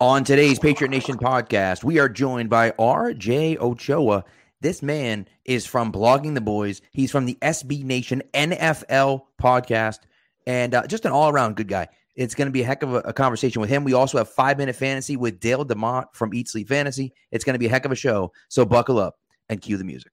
On today's Patriot Nation podcast, we are joined by RJ Ochoa. This man is from Blogging the Boys. He's from the SB Nation NFL podcast and uh, just an all around good guy. It's going to be a heck of a, a, conversation with him. We also have five minute fantasy with Dale DeMont from Eat Sleep Fantasy. It's going to be a heck of a show. So buckle up and cue the music.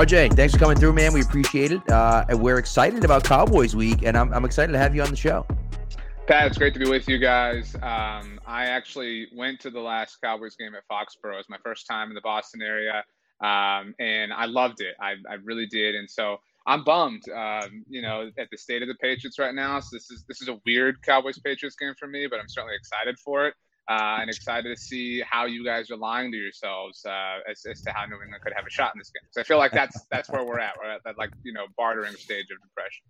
RJ, thanks for coming through, man. We appreciate it. Uh, and we're excited about Cowboys Week, and I'm, I'm excited to have you on the show. Pat, it's great to be with you guys. Um, I actually went to the last Cowboys game at Foxborough. It was my first time in the Boston area, um, and I loved it. I, I, really did. And so I'm bummed, um, you know, at the state of the Patriots right now. So this is this is a weird Cowboys Patriots game for me, but I'm certainly excited for it uh, and excited to see how you guys are lying to yourselves uh, as, as to how New England could have a shot in this game. So I feel like that's that's where we're at. At that like you know bartering stage of depression.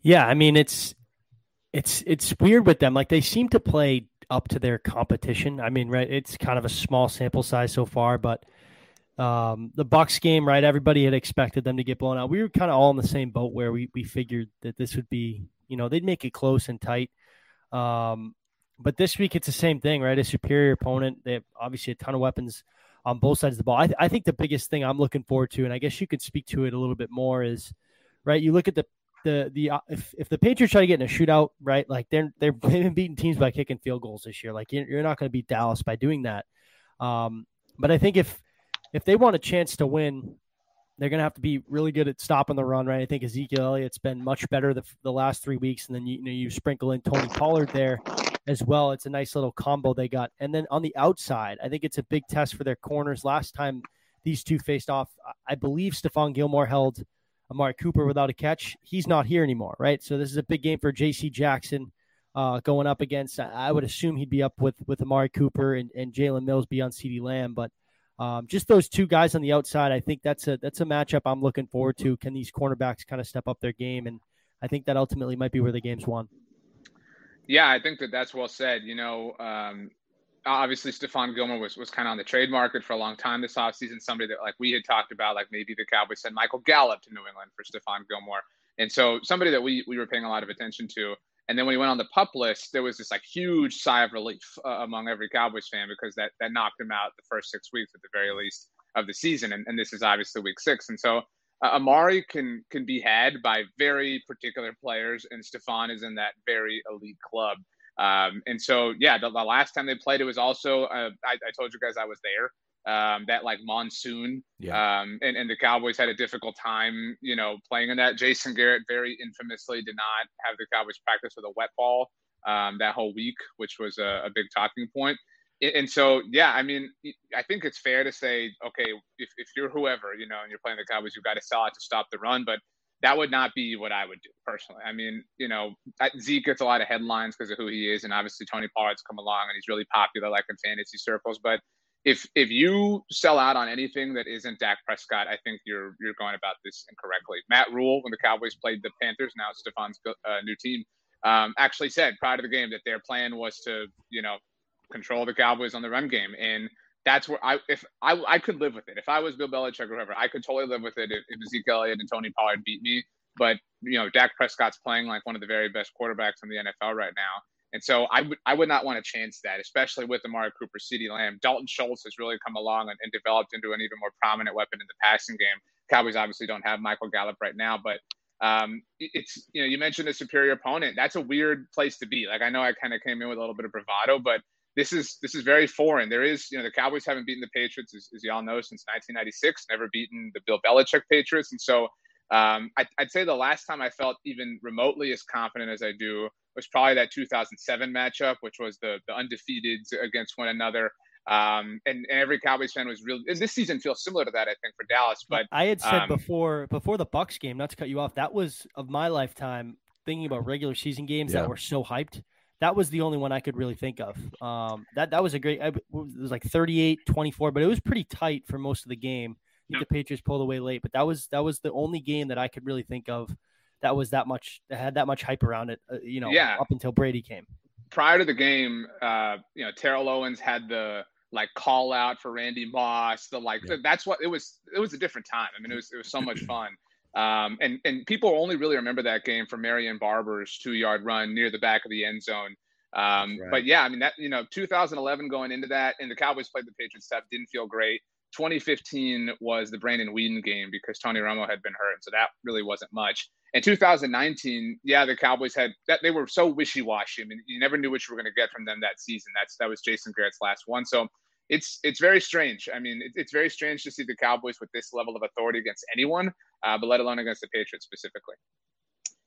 Yeah, I mean it's it's it's weird with them. Like they seem to play up to their competition. I mean, right? It's kind of a small sample size so far, but um, the Bucks game, right? Everybody had expected them to get blown out. We were kind of all in the same boat where we we figured that this would be, you know, they'd make it close and tight. Um, but this week it's the same thing, right? A superior opponent. They have obviously a ton of weapons on both sides of the ball. I, th- I think the biggest thing I'm looking forward to, and I guess you could speak to it a little bit more, is right. You look at the the the uh, if, if the Patriots try to get in a shootout, right? Like they're they're they've been beating teams by kicking field goals this year. Like you're, you're not going to beat Dallas by doing that. Um, but I think if if they want a chance to win, they're going to have to be really good at stopping the run, right? I think Ezekiel Elliott's been much better the, the last three weeks, and then you, you know you sprinkle in Tony Pollard there as well. It's a nice little combo they got. And then on the outside, I think it's a big test for their corners. Last time these two faced off, I believe Stephon Gilmore held Amari Cooper without a catch. He's not here anymore, right? So this is a big game for J.C. Jackson uh, going up against. I would assume he'd be up with with Amari Cooper and, and Jalen Mills be on CeeDee Lamb, but. Um, just those two guys on the outside, I think that's a that's a matchup I'm looking forward to. Can these cornerbacks kind of step up their game? And I think that ultimately might be where the game's won. Yeah, I think that that's well said. You know, um, obviously Stephon Gilmore was, was kind of on the trade market for a long time this offseason. Somebody that like we had talked about, like maybe the Cowboys send Michael Gallup to New England for Stephon Gilmore. And so somebody that we, we were paying a lot of attention to. And then when he went on the pup list, there was this like huge sigh of relief uh, among every Cowboys fan because that, that knocked him out the first six weeks at the very least of the season. And, and this is obviously week six. And so uh, Amari can can be had by very particular players, and Stephon is in that very elite club. Um, and so, yeah, the, the, last time they played, it was also uh, I, I, told you guys I was there. Um, that like monsoon, yeah. um, and, and the Cowboys had a difficult time, you know, playing in that. Jason Garrett very infamously did not have the Cowboys practice with a wet ball um, that whole week, which was a, a big talking point and so yeah i mean i think it's fair to say okay if, if you're whoever you know and you're playing the cowboys you've got to sell out to stop the run but that would not be what i would do personally i mean you know zeke gets a lot of headlines because of who he is and obviously tony pollard's come along and he's really popular like in fantasy circles but if if you sell out on anything that isn't Dak Prescott, I think you're you're going about this incorrectly. Matt Rhule, when the Cowboys played the Panthers, now Stephon's uh, new team, um, actually said prior to the game that their plan was to you know control the Cowboys on the run game. And that's where I if I I could live with it. If I was Bill Belichick or whoever, I could totally live with it if, if Ezekiel Elliott and Tony Pollard beat me. But you know, Dak Prescott's playing like one of the very best quarterbacks in the NFL right now. And so I would I would not want to chance that, especially with Amari Cooper, CeeDee Lamb. Dalton Schultz has really come along and, and developed into an even more prominent weapon in the passing game. Cowboys obviously don't have Michael Gallup right now, but um, it's you know you mentioned a superior opponent. That's a weird place to be. Like I know I kind of came in with a little bit of bravado, but this is this is very foreign. There is, you know, the Cowboys haven't beaten the Patriots, as, as y'all know, since 1996. Never beaten the Bill Belichick Patriots, and so um, I, would say the last time I felt even remotely as confident as I do was probably that 2007 matchup, which was the the undefeated against one another. Um, and, and, every Cowboys fan was really. this season feels similar to that, I think, for Dallas. But I had said um, before before the Bucks game, not to cut you off, that was of my lifetime thinking about regular season games yeah. that were so hyped. That was the only one I could really think of. Um, that that was a great. It was like 38-24, but it was pretty tight for most of the game. Yeah. The Patriots pulled away late, but that was that was the only game that I could really think of that was that much that had that much hype around it. Uh, you know, yeah. up until Brady came. Prior to the game, uh, you know, Terrell Owens had the like call out for Randy Moss. The like yeah. that's what it was. It was a different time. I mean, it was it was so much fun. Um, and and people only really remember that game for Marion Barber's two yard run near the back of the end zone. Um, right. But yeah, I mean that you know 2011 going into that, and the Cowboys played the Patriots stuff didn't feel great. 2015 was the Brandon Weeden game because Tony Romo had been hurt, so that really wasn't much. And 2019, yeah, the Cowboys had that they were so wishy-washy. I mean, you never knew what you were going to get from them that season. That's that was Jason Garrett's last one. So it's it's very strange. I mean, it, it's very strange to see the Cowboys with this level of authority against anyone, uh, but let alone against the Patriots specifically.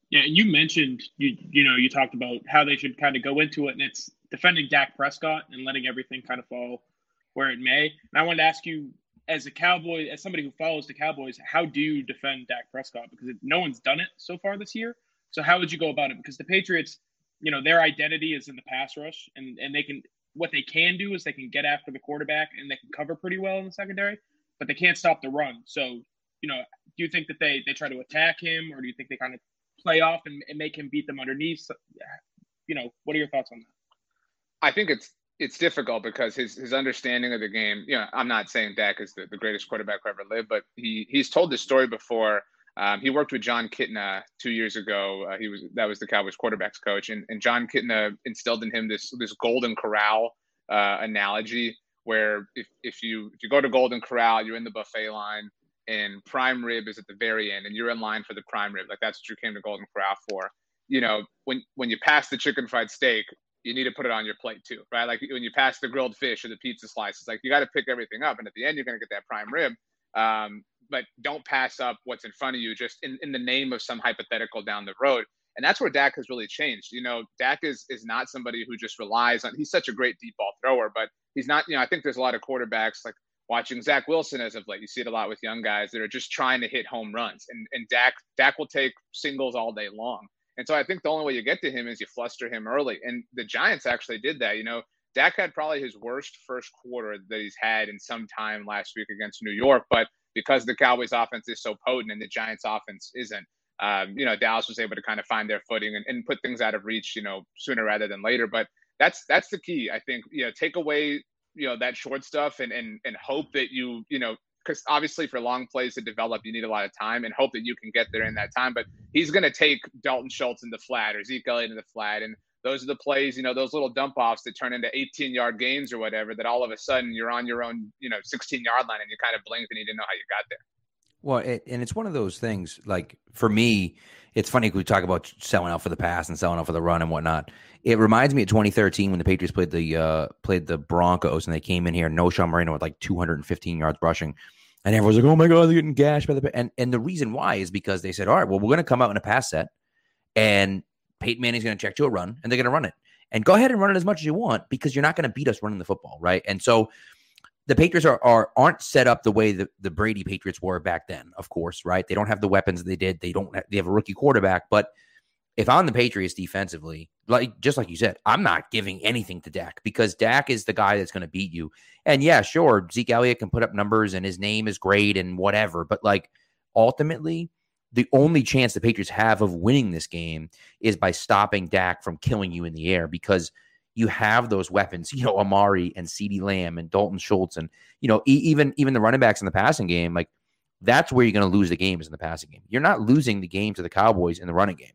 Yeah, and you mentioned you you know you talked about how they should kind of go into it, and it's defending Dak Prescott and letting everything kind of fall where it may. And I wanted to ask you, as a Cowboy, as somebody who follows the Cowboys, how do you defend Dak Prescott? Because no one's done it so far this year. So how would you go about it? Because the Patriots, you know, their identity is in the pass rush, and and they can what they can do is they can get after the quarterback and they can cover pretty well in the secondary, but they can't stop the run. So, you know, do you think that they they try to attack him, or do you think they kind of play off and, and make him beat them underneath? You know, what are your thoughts on that? I think it's it's difficult because his his understanding of the game. You know, I'm not saying Dak is the, the greatest quarterback who ever lived, but he he's told this story before. Um, he worked with Jon Kitna two years ago. Uh, he was that was the Cowboys quarterbacks coach, and, and Jon Kitna instilled in him this this golden corral uh, analogy, where if, if you if you go to Golden Corral, you're in the buffet line, and prime rib is at the very end, and you're in line for the prime rib. Like that's what you came to Golden Corral for. You know, when when you pass the chicken fried steak, you need to put it on your plate too, right? Like when you pass the grilled fish or the pizza slices, like you got to pick everything up, and at the end you're to get that prime rib. Um, but don't pass up what's in front of you just in, in the name of some hypothetical down the road. And that's where Dak has really changed. You know, Dak is is not somebody who just relies on. He's such a great deep ball thrower, but he's not. You know, I think there's a lot of quarterbacks like watching Zach Wilson as of late. You see it a lot with young guys that are just trying to hit home runs, and and Dak Dak will take singles all day long. And so I think the only way you get to him is you fluster him early. And the Giants actually did that. You know, Dak had probably his worst first quarter that he's had in some time last week against New York, but because the Cowboys offense is so potent and the Giants offense isn't, um, you know, Dallas was able to kind of find their footing and, and put things out of reach, you know, sooner rather than later. But that's that's the key. I think, you know, take away, you know, that short stuff and and and hope that you, you know, because obviously for long plays to develop, you need a lot of time and hope that you can get there in that time. But he's going to take Dalton Schultz in the flat or Zeke Elliott in the flat, and those are the plays, you know, those little dump offs that turn into 18 yard gains or whatever. That all of a sudden you're on your own, you know, 16 yard line, and you kind of blinked and you didn't know how you got there. Well, it, and it's one of those things. Like for me, it's funny we talk about selling out for the pass and selling out for the run and whatnot. It reminds me of 2013 when the Patriots played the uh, played the Broncos and they came in here. Knowshon Moreno with like 215 yards rushing, and everyone's like, "Oh my god, they're getting gashed by the." And and the reason why is because they said, "All right, well, we're going to come out in a pass set, and Peyton Manning's going to check to a run, and they're going to run it. And go ahead and run it as much as you want because you're not going to beat us running the football, right?" And so the Patriots are, are aren't set up the way the, the Brady Patriots were back then, of course, right? They don't have the weapons they did. They don't have, they have a rookie quarterback, but if I'm the Patriots defensively, like just like you said, I'm not giving anything to Dak because Dak is the guy that's going to beat you. And yeah, sure, Zeke Elliott can put up numbers and his name is great and whatever, but like ultimately, the only chance the Patriots have of winning this game is by stopping Dak from killing you in the air because – you have those weapons, you know, Amari and CeeDee Lamb and Dalton Schultz and, you know, e- even even the running backs in the passing game, like that's where you're going to lose the games in the passing game. You're not losing the game to the Cowboys in the running game.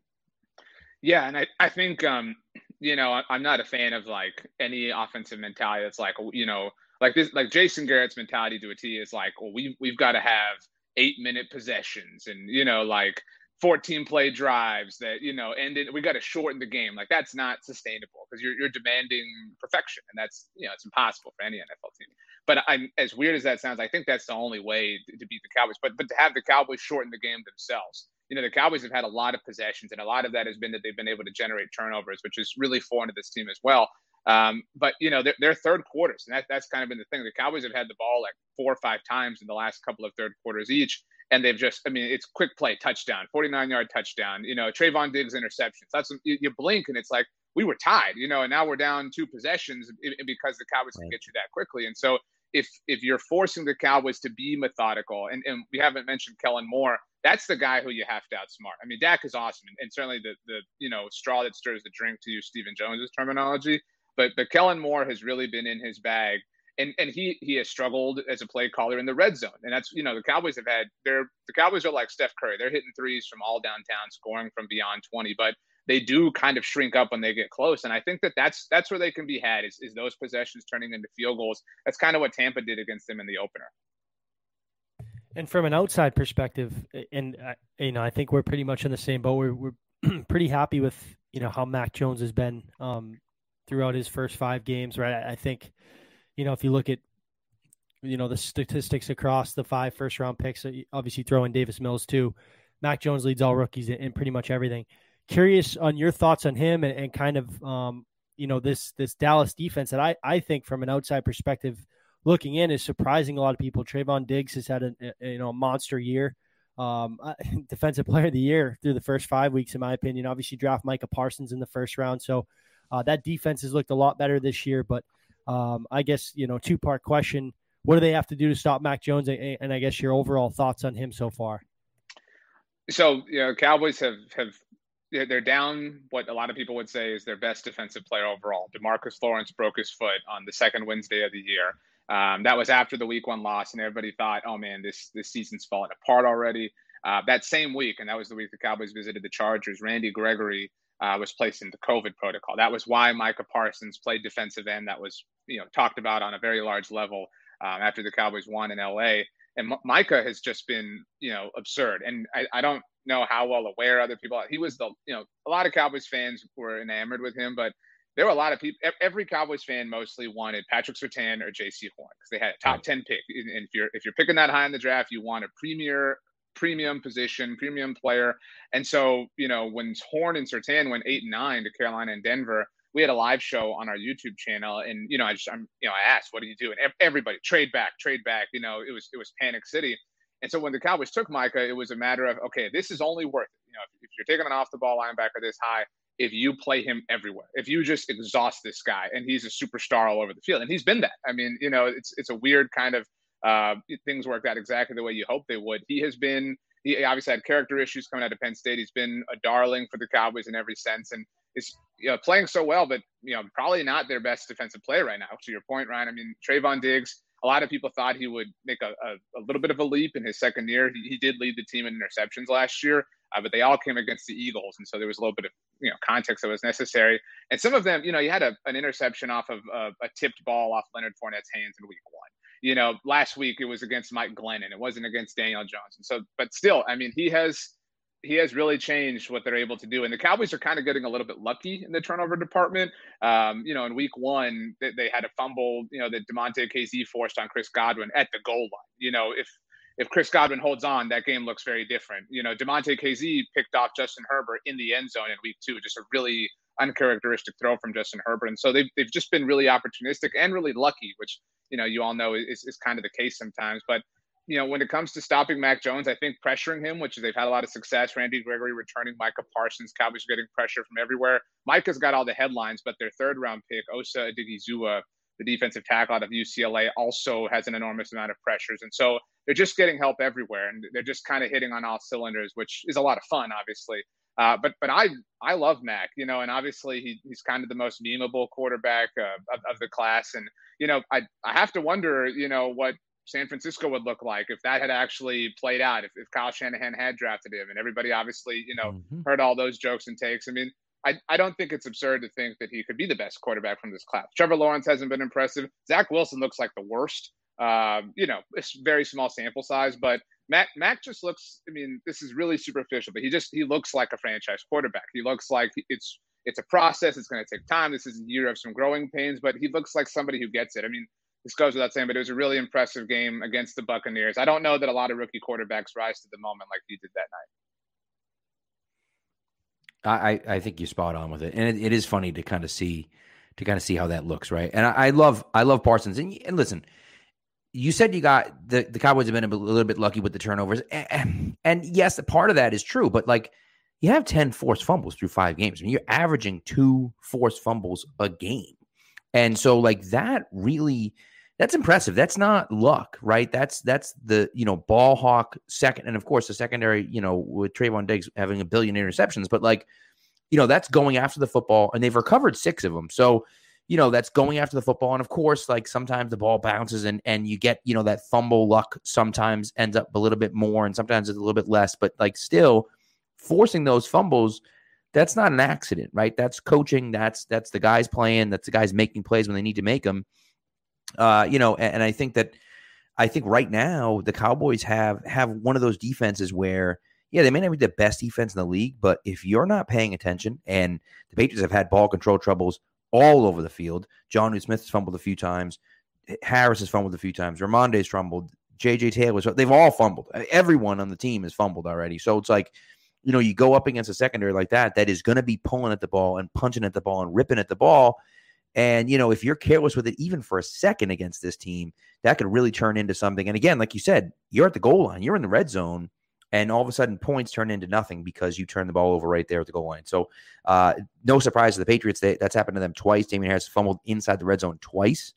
Yeah, and I, I think um, you know, I'm not a fan of like any offensive mentality that's like, you know, like this like Jason Garrett's mentality to a T is like, well, we we've got to have eight minute possessions and you know, like 14 play drives that you know ended we got to shorten the game. Like that's not sustainable because you're, you're demanding perfection and that's you know it's impossible for any nfl team. But i'm as weird as that sounds i think that's the only way to, to beat the cowboys. But but to have the cowboys shorten the game themselves you know the cowboys have had a lot of possessions and a lot of that has been that they've been able to generate turnovers which is really foreign to this team as well um, but you know they're, they're third quarters and that, that's kind of been the thing the cowboys have had the ball like four or five times in the last couple of third quarters each and they've just, I mean, it's quick play, touchdown, 49 yard touchdown, you know, Trevon Diggs interceptions. That's, you, you, blink and it's like, we were tied, you know, and now we're down two possessions because the Cowboys right. can get you that quickly. And so if, if you're forcing the Cowboys to be methodical, and, and we haven't mentioned Kellen Moore, that's the guy who you have to outsmart. I mean, Dak is awesome, and, and certainly the, the, you know, straw that stirs the drink to use Stephen Jones's terminology. But, but Kellen Moore has really been in his bag and and he he has struggled as a play caller in the red zone, and that's you know the Cowboys have had they're the Cowboys are like Steph Curry, they're hitting threes from all downtown, scoring from beyond twenty, but they do kind of shrink up when they get close, and I think that that's that's where they can be had is is those possessions turning into field goals. That's kind of what Tampa did against them in the opener. And from an outside perspective, and you know, I think we're pretty much in the same boat. We're, we're pretty happy with you know how Mac Jones has been um, throughout his first five games. Right, I, think you know, if you look at you know the statistics across the five first round picks, uh, obviously throw in Davis Mills too. Mac Jones leads all rookies in, pretty much everything. Curious on your thoughts on him and, and kind of um, you know this this Dallas defense that I I think from an outside perspective looking in is surprising a lot of people. Trevon Diggs has had a, a you know a monster year. Um, defensive player of the year through the first five weeks, in my opinion. Obviously, draft Micah Parsons in the first round, so uh, that defense has looked a lot better this year. But um, I guess you know two part question: What do they have to do to stop Mac Jones? And, I guess your overall thoughts on him so far. So you know, Cowboys have have they're down what a lot of people would say is their best defensive player overall. Demarcus Lawrence broke his foot on the second Wednesday of the year. Um, that was after the week one loss, and everybody thought, "Oh man, this this season's falling apart already." Uh, that same week, and that was the week the Cowboys visited the Chargers. Randy Gregory uh, was placed into COVID protocol. That was why Micah Parsons played defensive end. That was you know talked about on a very large level um, after the Cowboys won in LA. And M- Micah has just been you know absurd. And I, I don't know how well aware other people. Are. He was the you know a lot of Cowboys fans were enamored with him, but there were a lot of people. Every Cowboys fan mostly wanted Patrick Surtain or Jaycee Horn because they had a top ten pick. And if you're if you're picking that high in the draft, you want a premier premium position, premium player. And so, you know, when Horn and Surtain went eight and nine to Carolina and Denver, we had a live show on our YouTube channel, and you know, I just, I'm, you know, I asked, "What do you do?" And everybody trade back, trade back. You know, it was it was panic city. And so when the Cowboys took Micah, it was a matter of okay, this is only worth it. You know, if, if you're taking an off the ball linebacker this high, if you play him everywhere, if you just exhaust this guy, and he's a superstar all over the field, and he's been that. I mean, you know, it's it's a weird kind of uh, things worked out exactly the way you hoped they would. He has been, he obviously had character issues coming out of Penn State. He's been a darling for the Cowboys in every sense and is you know, playing so well, but you know, probably not their best defensive player right now. To your point, Ryan, I mean, Trevon Diggs, a lot of people thought he would make a, a, a little bit of a leap in his second year. He, he did lead the team in interceptions last year, uh, but they all came against the Eagles, and so there was a little bit of you know context that was necessary. And some of them, you know, you had a, an interception off of uh, a tipped ball off Leonard Fournette's hands in Week One you know, last week it was against Mike Glennon. It wasn't against Daniel Jones. And so, but still, I mean, he has he has really changed what they're able to do. And the Cowboys are kind of getting a little bit lucky in the turnover department. Um, you know, in week one, they, they, had a fumble, you know, that Damontae Kazee forced on Chris Godwin at the goal line. You know, if if Chris Godwin holds on, that game looks very different. You know, Damontae Kazee picked off Justin Herbert in the end zone in week two, just a really uncharacteristic throw from Justin Herbert. And so they've, they've just been really opportunistic and really lucky, which you know, you all know is, is kind of the case sometimes. But you know, when it comes to stopping Mac Jones, I think pressuring him, which they've had a lot of success. Randy Gregory returning Micah Parsons, Cowboys are getting pressure from everywhere. Micah's got all the headlines, but their third round pick, Osa Odighizuwa, the defensive tackle out of UCLA, also has an enormous amount of pressures. And so they're just getting help everywhere, and they're just kind of hitting on all cylinders, which is a lot of fun, obviously. Uh, but but I I love Mac, you know, and obviously he, he's kind of the most memeable quarterback uh, of, of the class, and you know I I have to wonder, you know, what San Francisco would look like if that had actually played out, if, if Kyle Shanahan had drafted him, and everybody obviously you know mm-hmm. heard all those jokes and takes. I mean. I, I don't think it's absurd to think that he could be the best quarterback from this class. Trevor Lawrence hasn't been impressive. Zach Wilson looks like the worst. Um, you know, it's very small sample size, but Mac Mac just looks. I mean, this is really superficial, but he just he looks like a franchise quarterback. He looks like it's it's a process. It's going to take time. This is a year of some growing pains, but he looks like somebody who gets it. I mean, this goes without saying, but it was a really impressive game against the Buccaneers. I don't know that a lot of rookie quarterbacks rise to the moment like he did that night. I, I think you're spot on with it, and it, it is funny to kind of see to kind of see how that looks, right? And I, I love I love Parsons, and, and listen, you said you got the, the Cowboys have been a little bit lucky with the turnovers. And, yes, part of that is true, but like you have 10 forced fumbles through five games. I mean, you're averaging two forced fumbles a game. And so like that really that's impressive. That's not luck, right? That's that's the you know ball hawk second, and of course the secondary, you know, with Trevon Diggs having a billion interceptions, but like, you know, that's going after the football, and they've recovered six of them. So you know that's going after the football and of course like sometimes the ball bounces and and you get you know that fumble luck sometimes ends up a little bit more and sometimes it's a little bit less but like still forcing those fumbles that's not an accident right? That's coaching that's that's the guys playing that's the guys making plays when they need to make them uh you know and, and i think that i think right now the cowboys have have one of those defenses where yeah, they may not be the best defense in the league, but if you're not paying attention, and the Patriots have had ball control troubles all over the field. Jonnu Smith has fumbled a few times. Harris has fumbled a few times. Rhamondre's fumbled. JJ Taylor's they've all fumbled. Everyone on the team has fumbled already. So it's like, you know, you go up against a secondary like that that is going to be pulling at the ball and punching at the ball and ripping at the ball. And, you know, if you're careless with it even for a second against this team, that could really turn into something. And again, like you said, you're at the goal line, you're in the red zone and all of a sudden points turn into nothing because you turn the ball over right there at the goal line. So uh, no surprise to the Patriots. They, that's happened to them twice. Damien Harris fumbled inside the red zone twice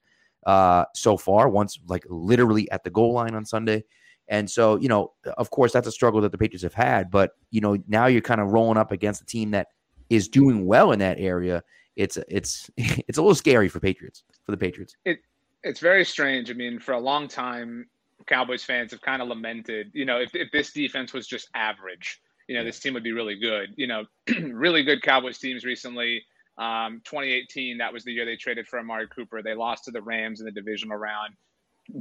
uh, so far. Once like literally at the goal line on Sunday. And so, you know, of course, that's a struggle that the Patriots have had. But you know, now you're kind of rolling up against a team that is doing well in that area. It's it's it's a little scary for Patriots for the Patriots. It it's very strange. I mean, for a long time, Cowboys fans have kind of lamented, you know, if, if this defense was just average, you know, this team would be really good. You know, really good Cowboys teams recently. Um, 2018, that was the year they traded for Amari Cooper. They lost to the Rams in the divisional round.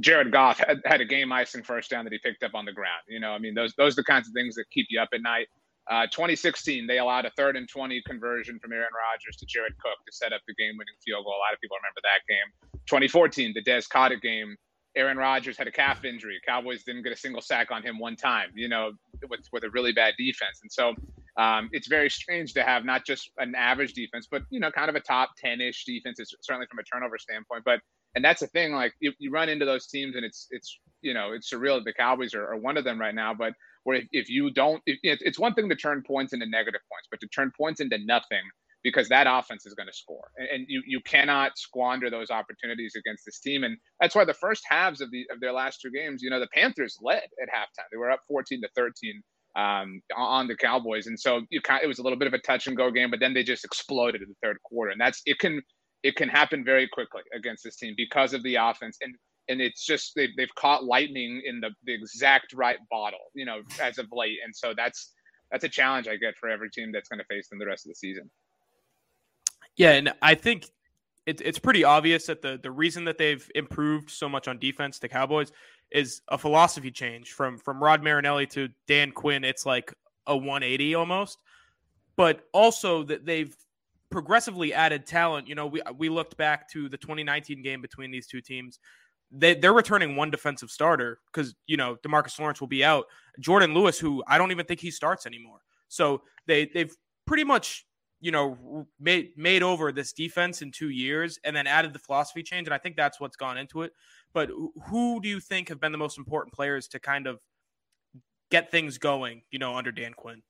Jared Goff had, had a game icing first down that he picked up on the ground. You know, I mean, those those are the kinds of things that keep you up at night. Uh, 2016, they allowed a third and 20 conversion from Aaron Rodgers to Jared Cook to set up the game-winning field goal. A lot of people remember that game. 2014, the Dez Carter game Aaron Rodgers had a calf injury. Cowboys didn't get a single sack on him one time, you know, with, with a really bad defense. And so um, it's very strange to have not just an average defense, but, you know, kind of a top 10 ish defense, it's certainly from a turnover standpoint. But, and that's the thing, like you, you run into those teams and it's, it's, you know, it's surreal that the Cowboys are, are one of them right now. But where if, if you don't, if, it's one thing to turn points into negative points, but to turn points into nothing because that offense is going to score, and, and, you you cannot squander those opportunities against this team. And that's why the first halves of the of their last two games, you know, the Panthers led at halftime. They were up fourteen to thirteen um, on the Cowboys, and so you it was a little bit of a touch and go game. But then they just exploded in the third quarter, and that's it can it can happen very quickly against this team because of the offense and. And it's just they, they've caught lightning in the, the exact right bottle, you know, as of late. And so that's that's a challenge I get for every team that's going to face them the rest of the season. Yeah, and I think it, it's pretty obvious that the the reason that they've improved so much on defense, the Cowboys, is a philosophy change from from Rod Marinelli to Dan Quinn. It's like a 180 almost, but also that they've progressively added talent. You know, we we looked back to the 2019 game between these two teams. They they're returning one defensive starter because you know Demarcus Lawrence will be out. Jourdan Lewis, who I don't even think he starts anymore. So they they've pretty much you know, made made over this defense in two years, and then added the philosophy change, and I think that's what's gone into it. But who do you think have been the most important players to kind of get things going? You know, under Dan Quinn.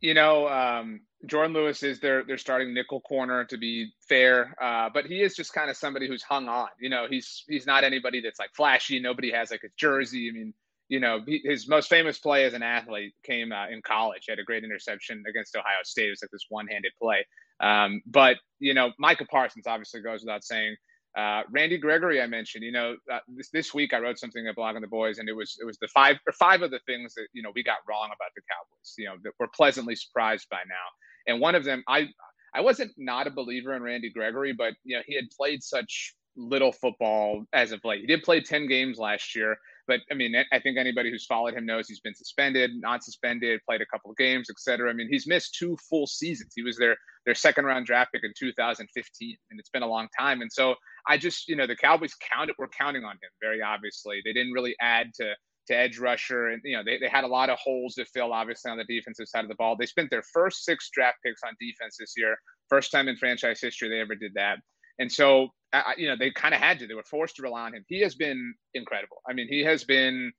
You know, um, Jourdan Lewis is their their starting nickel corner to be fair, uh, but he is just kind of somebody who's hung on. You know, he's he's not anybody that's like flashy. Nobody has like a jersey. I mean, you know, his most famous play as an athlete came uh, in college. He had a great interception against Ohio State. It was like this one-handed play. Um, but you know, Micah Parsons obviously goes without saying. Uh, Randy Gregory, I mentioned. You know, uh, this this week I wrote something at on the Boys, and it was it was the five or five of the things that you know we got wrong about the Cowboys. You know, that we're pleasantly surprised by now. And one of them, I I wasn't not a believer in Randy Gregory, but you know he had played such little football as of late. He did play ten games last year But I mean, I think anybody who's followed him knows he's been suspended, not suspended, played a couple of games, etc. I mean, he's missed two full seasons. He was their their second round draft pick in 2015, and it's been a long time. And so I just, you know, the Cowboys counted were counting on him very obviously. They didn't really add to to edge rusher, and you know they, they had a lot of holes to fill obviously on the defensive side of the ball. They spent their first six draft picks on defense this year, first time in franchise history they ever did that. And so, I, you know, they kind of had to. They were forced to rely on him. He has been incredible. I mean, he has been,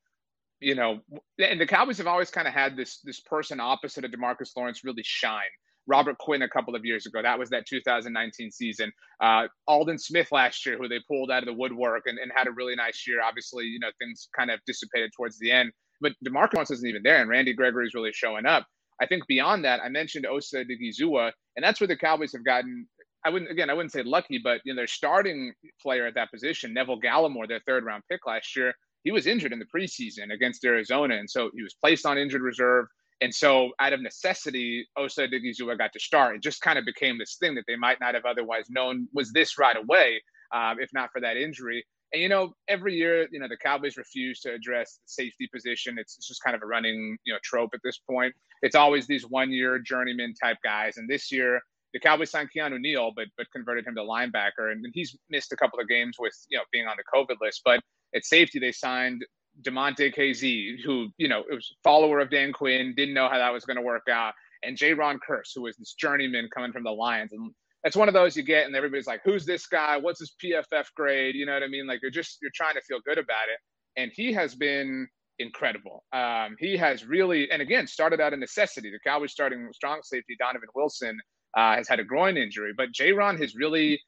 you know, and the Cowboys have always kind of had this this person opposite of Demarcus Lawrence really shine. Robert Quinn a couple of years ago. That was that 2019 season. Uh, Aldon Smith last year, who they pulled out of the woodwork and, and had a really nice year. Obviously, you know, things kind of dissipated towards the end. But DeMarcus Lawrence isn't even there, and Randy Gregory is really showing up. I think beyond that, I mentioned Osa Odighizuwa, and that's where the Cowboys have gotten I wouldn't again I wouldn't say lucky, but you know their starting player at that position, Neville Gallimore, their third round pick last year, he was injured in the preseason against Arizona, and so he was placed on injured reserve. And so, out of necessity, Osa Odighizuwa got to start. It just kind of became this thing that they might not have otherwise known was this right away, uh, if not for that injury. And you know, every year, you know, the Cowboys refuse to address the safety position. It's, it's just kind of a running, you know, trope at this point. It's always these one-year journeyman type guys, and this year the Cowboys signed Keanu Neal, but but converted him to linebacker, and, he's missed a couple of games with you know being on the COVID list. But at safety, they signed Damontae Kazee, who you know was a follower of Dan Quinn, didn't know how that was going to work out, and Jayron Kearse, who was this journeyman coming from the Lions, and that's one of those you get, and everybody's like, "Who's this guy? What's his PFF grade?" You know what I mean? Like you're just you're trying to feel good about it, and he has been incredible. Um, he has really, and again, started out a necessity. The Cowboys starting strong safety Donovan Wilson uh, has had a groin injury. But Jayron has really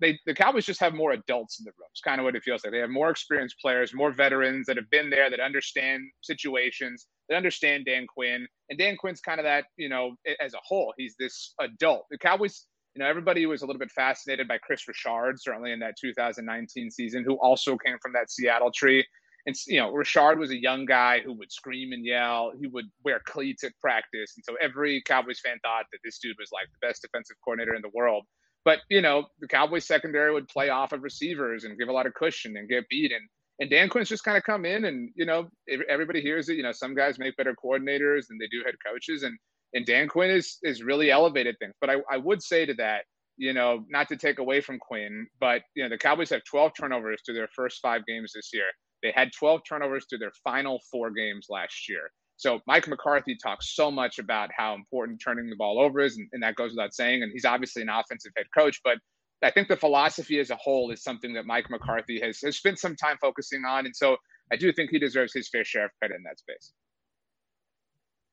they the Cowboys just have more adults in the room. It's kind of what it feels like. They have more experienced players, more veterans that have been there, that understand situations, that understand Dan Quinn. And Dan Quinn's kind of that, you know, as a whole, he's this adult. The Cowboys, you know, everybody was a little bit fascinated by Kris Richard, certainly in that 2019 season, who also came from that Seattle tree. And you know, Richard was a young guy who would scream and yell. He would wear cleats at practice, and so every Cowboys fan thought that this dude was like the best defensive coordinator in the world. But you know, the Cowboys secondary would play off of receivers and give a lot of cushion and get beat. And and Dan Quinn's just kind of come in, and you know, everybody hears it. You know, some guys make better coordinators than they do head coaches, and and Dan Quinn is is really elevated things. But I, I would say to that, you know, not to take away from Quinn, but you know, the Cowboys have 12 turnovers to their first five games this year. They had 12 turnovers through their final four games last year. So Mike McCarthy talks so much about how important turning the ball over is, and, and, that goes without saying. And he's obviously an offensive head coach, but I think the philosophy as a whole is something that Mike McCarthy has, has spent some time focusing on. And so I do think he deserves his fair share of credit in that space.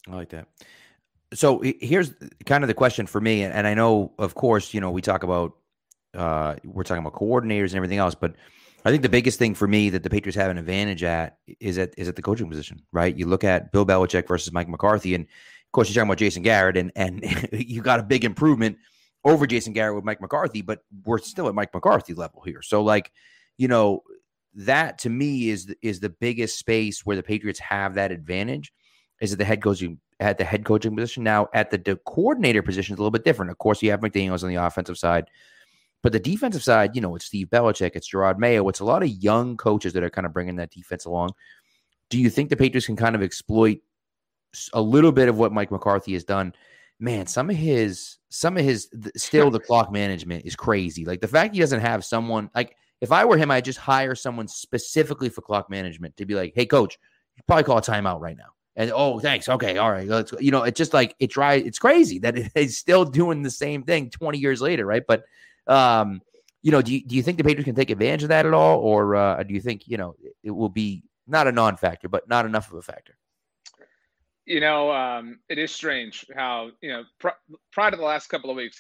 I like that. So here's kind of the question for me, and I know, of course, you know, we talk about uh, we're talking about coordinators and everything else, but I think the biggest thing for me that the Patriots have an advantage at is at is at the coaching position, right? You look at Bill Belichick versus Mike McCarthy, and of course you're talking about Jason Garrett, and and you got a big improvement over Jason Garrett with Mike McCarthy, but we're still at Mike McCarthy level here. So like, you know, that to me is is the biggest space where the Patriots have that advantage is at the head coaching at the head coaching position. Now at the, the coordinator position is a little bit different. Of course, you have McDaniels on the offensive side. But the defensive side, you know, it's Steve Belichick, it's Jerod Mayo, it's a lot of young coaches that are kind of bringing that defense along. Do you think the Patriots can kind of exploit a little bit of what Mike McCarthy has done? Man, some of his, some of his, still the clock management is crazy. Like the fact he doesn't have someone like, if I were him, I'd just hire someone specifically for clock management to be like, hey, coach, you probably call a timeout right now. And oh, thanks. Okay, all right. Let's you know, it's just like it try it's crazy that it's still doing the same thing 20 years later, right? But um, you know, do you, do you think the Patriots can take advantage of that at all, or uh, do you think you know it will be not a non-factor, but not enough of a factor? You know, um, it is strange how you know pr- prior to the last couple of weeks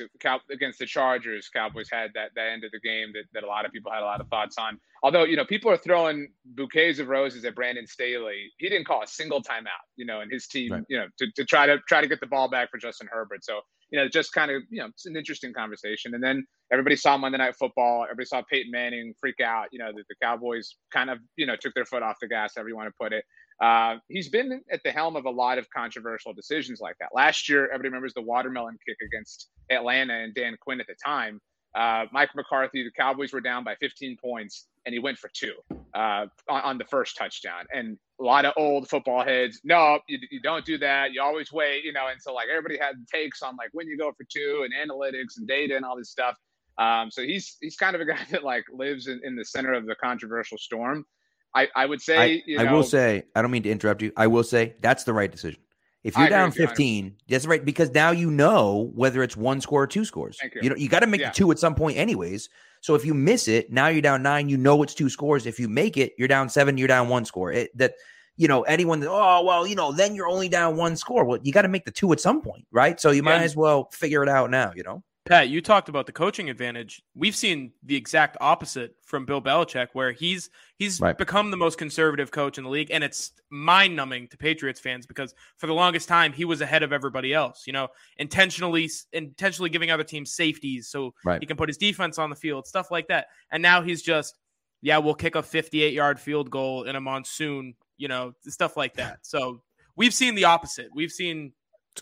against the Chargers, Cowboys had that that end of the game that, that a lot of people had a lot of thoughts on. Although you know people are throwing bouquets of roses at Brandon Staley, he didn't call a single timeout. You know, and his team, right. you know, to, to try to try to get the ball back for Justin Herbert. So you know, just kind of, you know, it's an interesting conversation. And then everybody saw Monday Night Football. Everybody saw Peyton Manning freak out. You know, that the Cowboys kind of, you know, took their foot off the gas, however you want to put it. Uh, he's been at the helm of a lot of controversial decisions like that. Last year, everybody remembers the watermelon kick against Atlanta and Dan Quinn at the time. Uh, Mike McCarthy, the Cowboys were down by 15 points, and he went for two uh, on, on, the first touchdown. And a lot of old football heads, no, you, you, don't do that. You always wait, you know. And so like everybody had takes on like when you go for two and analytics and data and all this stuff. Um, so he's he's kind of a guy that like lives in, in the center of the controversial storm. I, I would say, I, you know, I will say, I don't mean to interrupt you. I will say that's the right decision. If you're down 15, you, that's right because now you know whether it's one score or two scores. You. you. know, you got to make yeah. two at some point, anyways. So if you miss it, now you're down nine. You know it's two scores. If you make it, you're down seven. You're down one score. It, that you know anyone that oh well you know then you're only down one score. Well, you got to make the two at some point, right? So you yeah. might as well figure it out now. You know. Pat, you talked about the coaching advantage. We've seen the exact opposite from Bill Belichick, where he's he's right. become the most conservative coach in the league, and it's mind numbing to Patriots fans because for the longest time he was ahead of everybody else. You know, intentionally intentionally giving other teams safeties so right. he can put his defense on the field, stuff like that. And now he's just, yeah, we'll kick a 58 yard field goal in a monsoon. You know, stuff like that. So we've seen the opposite. We've seen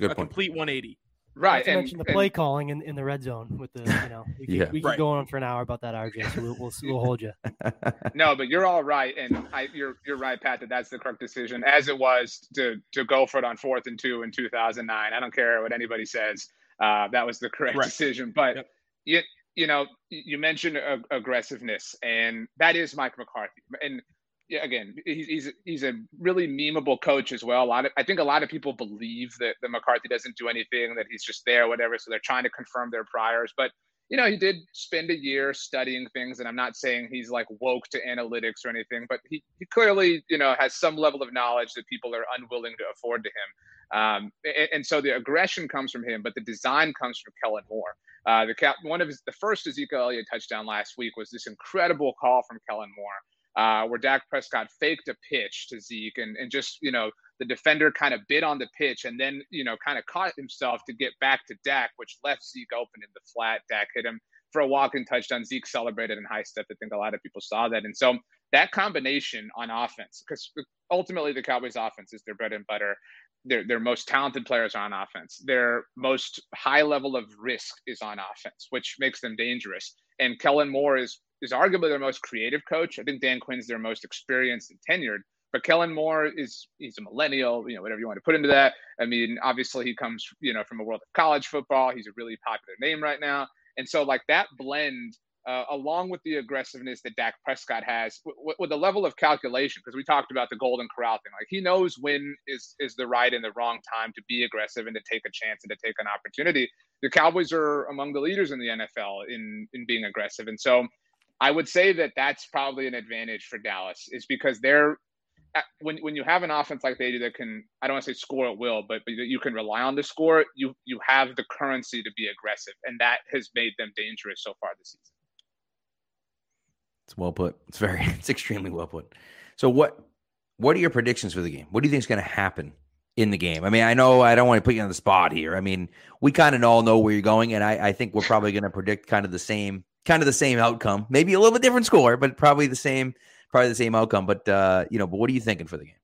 a, a complete 180. Right. and, mention the play and, calling in, in the red zone with the, you know, we could, yeah. we could right. go on for an hour about that, RJ. So we'll, we'll, we'll hold you. no, but you're all right. And I, you're, you're right, Pat, that that's the correct decision as it was to, to go for it on fourth and two in 2009. I don't care what anybody says. Uh, that was the correct right. decision. But yep. you, you know, you mentioned aggressiveness and that is Mike McCarthy. And yeah, again, he's he's he's a really memeable coach as well. A lot of I think a lot of people believe that, that McCarthy doesn't do anything, that he's just there, whatever. So they're trying to confirm their priors. But you know, he did spend a year studying things, and I'm not saying he's like woke to analytics or anything, but he, he clearly, you know, has some level of knowledge that people are unwilling to afford to him. Um, and, and, so the aggression comes from him, but the design comes from Kellen Moore. Uh, the cap, one of his, the first Ezekiel Elliott touchdown last week was this incredible call from Kellen Moore uh, where Dak Prescott faked a pitch to Zeke and, and just, you know, the defender kind of bit on the pitch and then, you know, kind of caught himself to get back to Dak, which left Zeke open in the flat. Dak hit him for a walk-in touchdown. Zeke celebrated in high step. I think a lot of people saw that. And so that combination on offense, because ultimately the Cowboys offense is their bread and butter. Their, their most talented players are on offense. Their most high level of risk is on offense, which makes them dangerous. And Kellen Moore is is arguably their most creative coach. I think Dan Quinn's their most experienced and tenured. But Kellen Moore is he's a millennial, you know, whatever you want to put into that. I mean, obviously he comes, you know, from a world of college football. He's a really popular name right now. And so like that blend uh, along with the aggressiveness that Dak Prescott has, w- with the level of calculation, because we talked about the golden corral thing. Like he knows when is is the right and the wrong time to be aggressive and to take a chance and to take an opportunity. The Cowboys are among the leaders in the NFL in in being aggressive, and so I would say that that's probably an advantage for Dallas, is because they're uh, when when you have an offense like they do that can I don't want to say score at will, but, but you can rely on the score. You you have the currency to be aggressive, and that has made them dangerous so far this season. It's well put. It's very it's extremely well put. So what what are your predictions for the game? What do you think is going to happen in the game? I mean, I know I don't want to put you on the spot here. I mean, we kind of all know where you're going, and I, I think we're probably going to predict kind of the same kind of the same outcome. Maybe a little bit different score, but probably the same, probably the same outcome. But uh, you know, but what are you thinking for the game?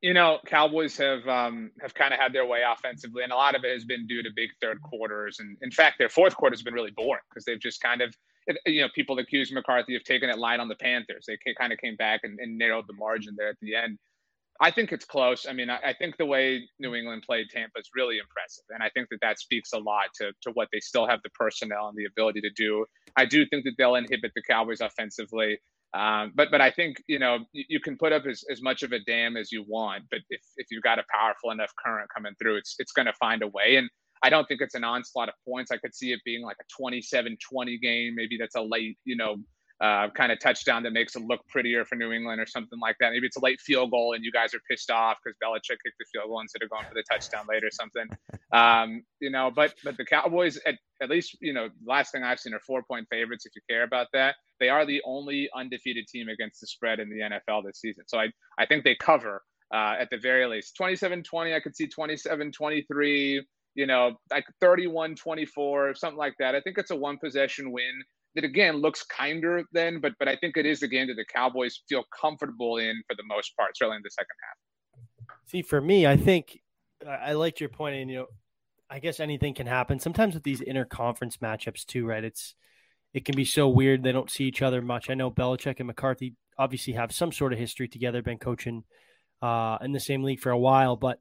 You know, Cowboys have um, have kind of had their way offensively, and a lot of it has been due to big third quarters. And in fact, their fourth quarter has been really boring because they've just kind of, you know, people accuse McCarthy of taking it light on the Panthers. They kind of came back and, and narrowed the margin there at the end. I think it's close. I mean, I, I, think the way New England played Tampa is really impressive, and I think that that speaks a lot to to what they still have the personnel and the ability to do. I do think that they'll inhibit the Cowboys offensively, um, but but I think you know you, you, can put up as, as much of a dam as you want, but if if you've got a powerful enough current coming through, it's it's going to find a way. And I don't think it's an onslaught of points. I could see it being like a 27-20 game. Maybe that's a late you know uh, kind of touchdown that makes it look prettier for New England or something like that. Maybe it's a late field goal and you guys are pissed off because Belichick kicked the field goal instead of going for the touchdown late or something. Um, you know, but but the Cowboys, at, at least you know, last thing I've seen are four point favorites. If you care about that, they are the only undefeated team against the spread in the NFL this season. So I I think they cover uh, at the very least 27-20. I could see 27-23 you know, like 31 24, something like that. I think it's a one possession win that again looks kinder than, but but I think it is the game that the Cowboys feel comfortable in for the most part, certainly in the second half. See, for me, I think I liked your point, and you know, I guess anything can happen. Sometimes with these interconference matchups too, right? It's it can be so weird. They don't see each other much. I know Belichick and McCarthy obviously have some sort of history together, been coaching uh, in the same league for a while, but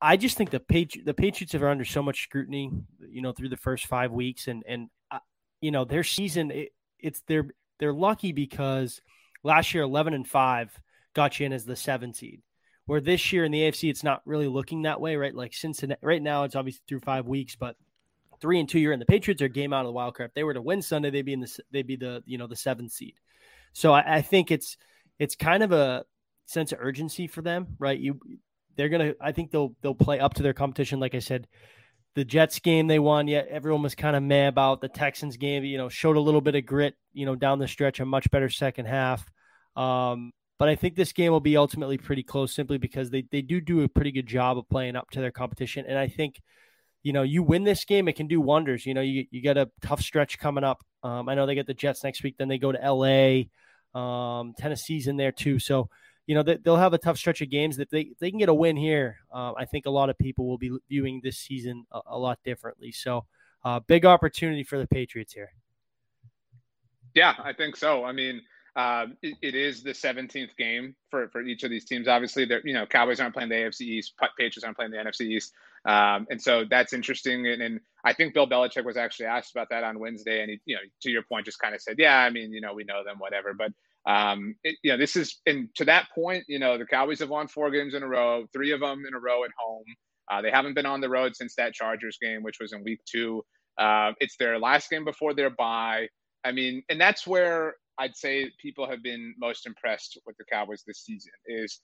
I just think the Patri- the Patriots are under so much scrutiny, you know, through the first five weeks, and and you know their season. It, it's they're they're lucky because last year eleven and five got you in as the seven seed, where this year in the AFC it's not really looking that way, right? Like Cincinnati, right now it's obviously through five weeks, but three and two you're in. The Patriots are game out of the wild card. If they were to win Sunday, they'd be in the they'd be the you know the seventh seed. So I, I think it's it's kind of a sense of urgency for them, right? You they're gonna. I think they'll they'll play up to their competition. Like I said, the Jets game they won. Yet everyone was kind of mad about the Texans game. You know, showed a little bit of grit. You know, down the stretch, a much better second half. Um, but I think this game will be ultimately pretty close, simply because they they do do a pretty good job of playing up to their competition. And I think, you know, you win this game, it can do wonders. You know, you you get a tough stretch coming up. Um, I know they get the Jets next week, then they go to L.A. Um, Tennessee's in there too, so you know they'll have a tough stretch of games that they they can get a win here. Uh, I think a lot of people will be viewing this season a, a lot differently. So, uh, big opportunity for the Patriots here. Yeah, I think so. I mean, uh, it, it is the 17th game for, for each of these teams. Obviously, they're you know Cowboys aren't playing the AFC East, Patriots aren't playing the NFC East, um, and so that's interesting. And, and, I think Bill Belichick was actually asked about that on Wednesday, and he, you know, to your point, just kind of said, "Yeah, I mean, you know, we know them, whatever." But um, it, you know, this is, and to that point, you know, the Cowboys have won four games in a row, three of them in a row at home. Uh, they haven't been on the road since that Chargers game, which was in week two. Uh, it's their last game before their bye. I mean, and that's where I'd say people have been most impressed with the Cowboys this season is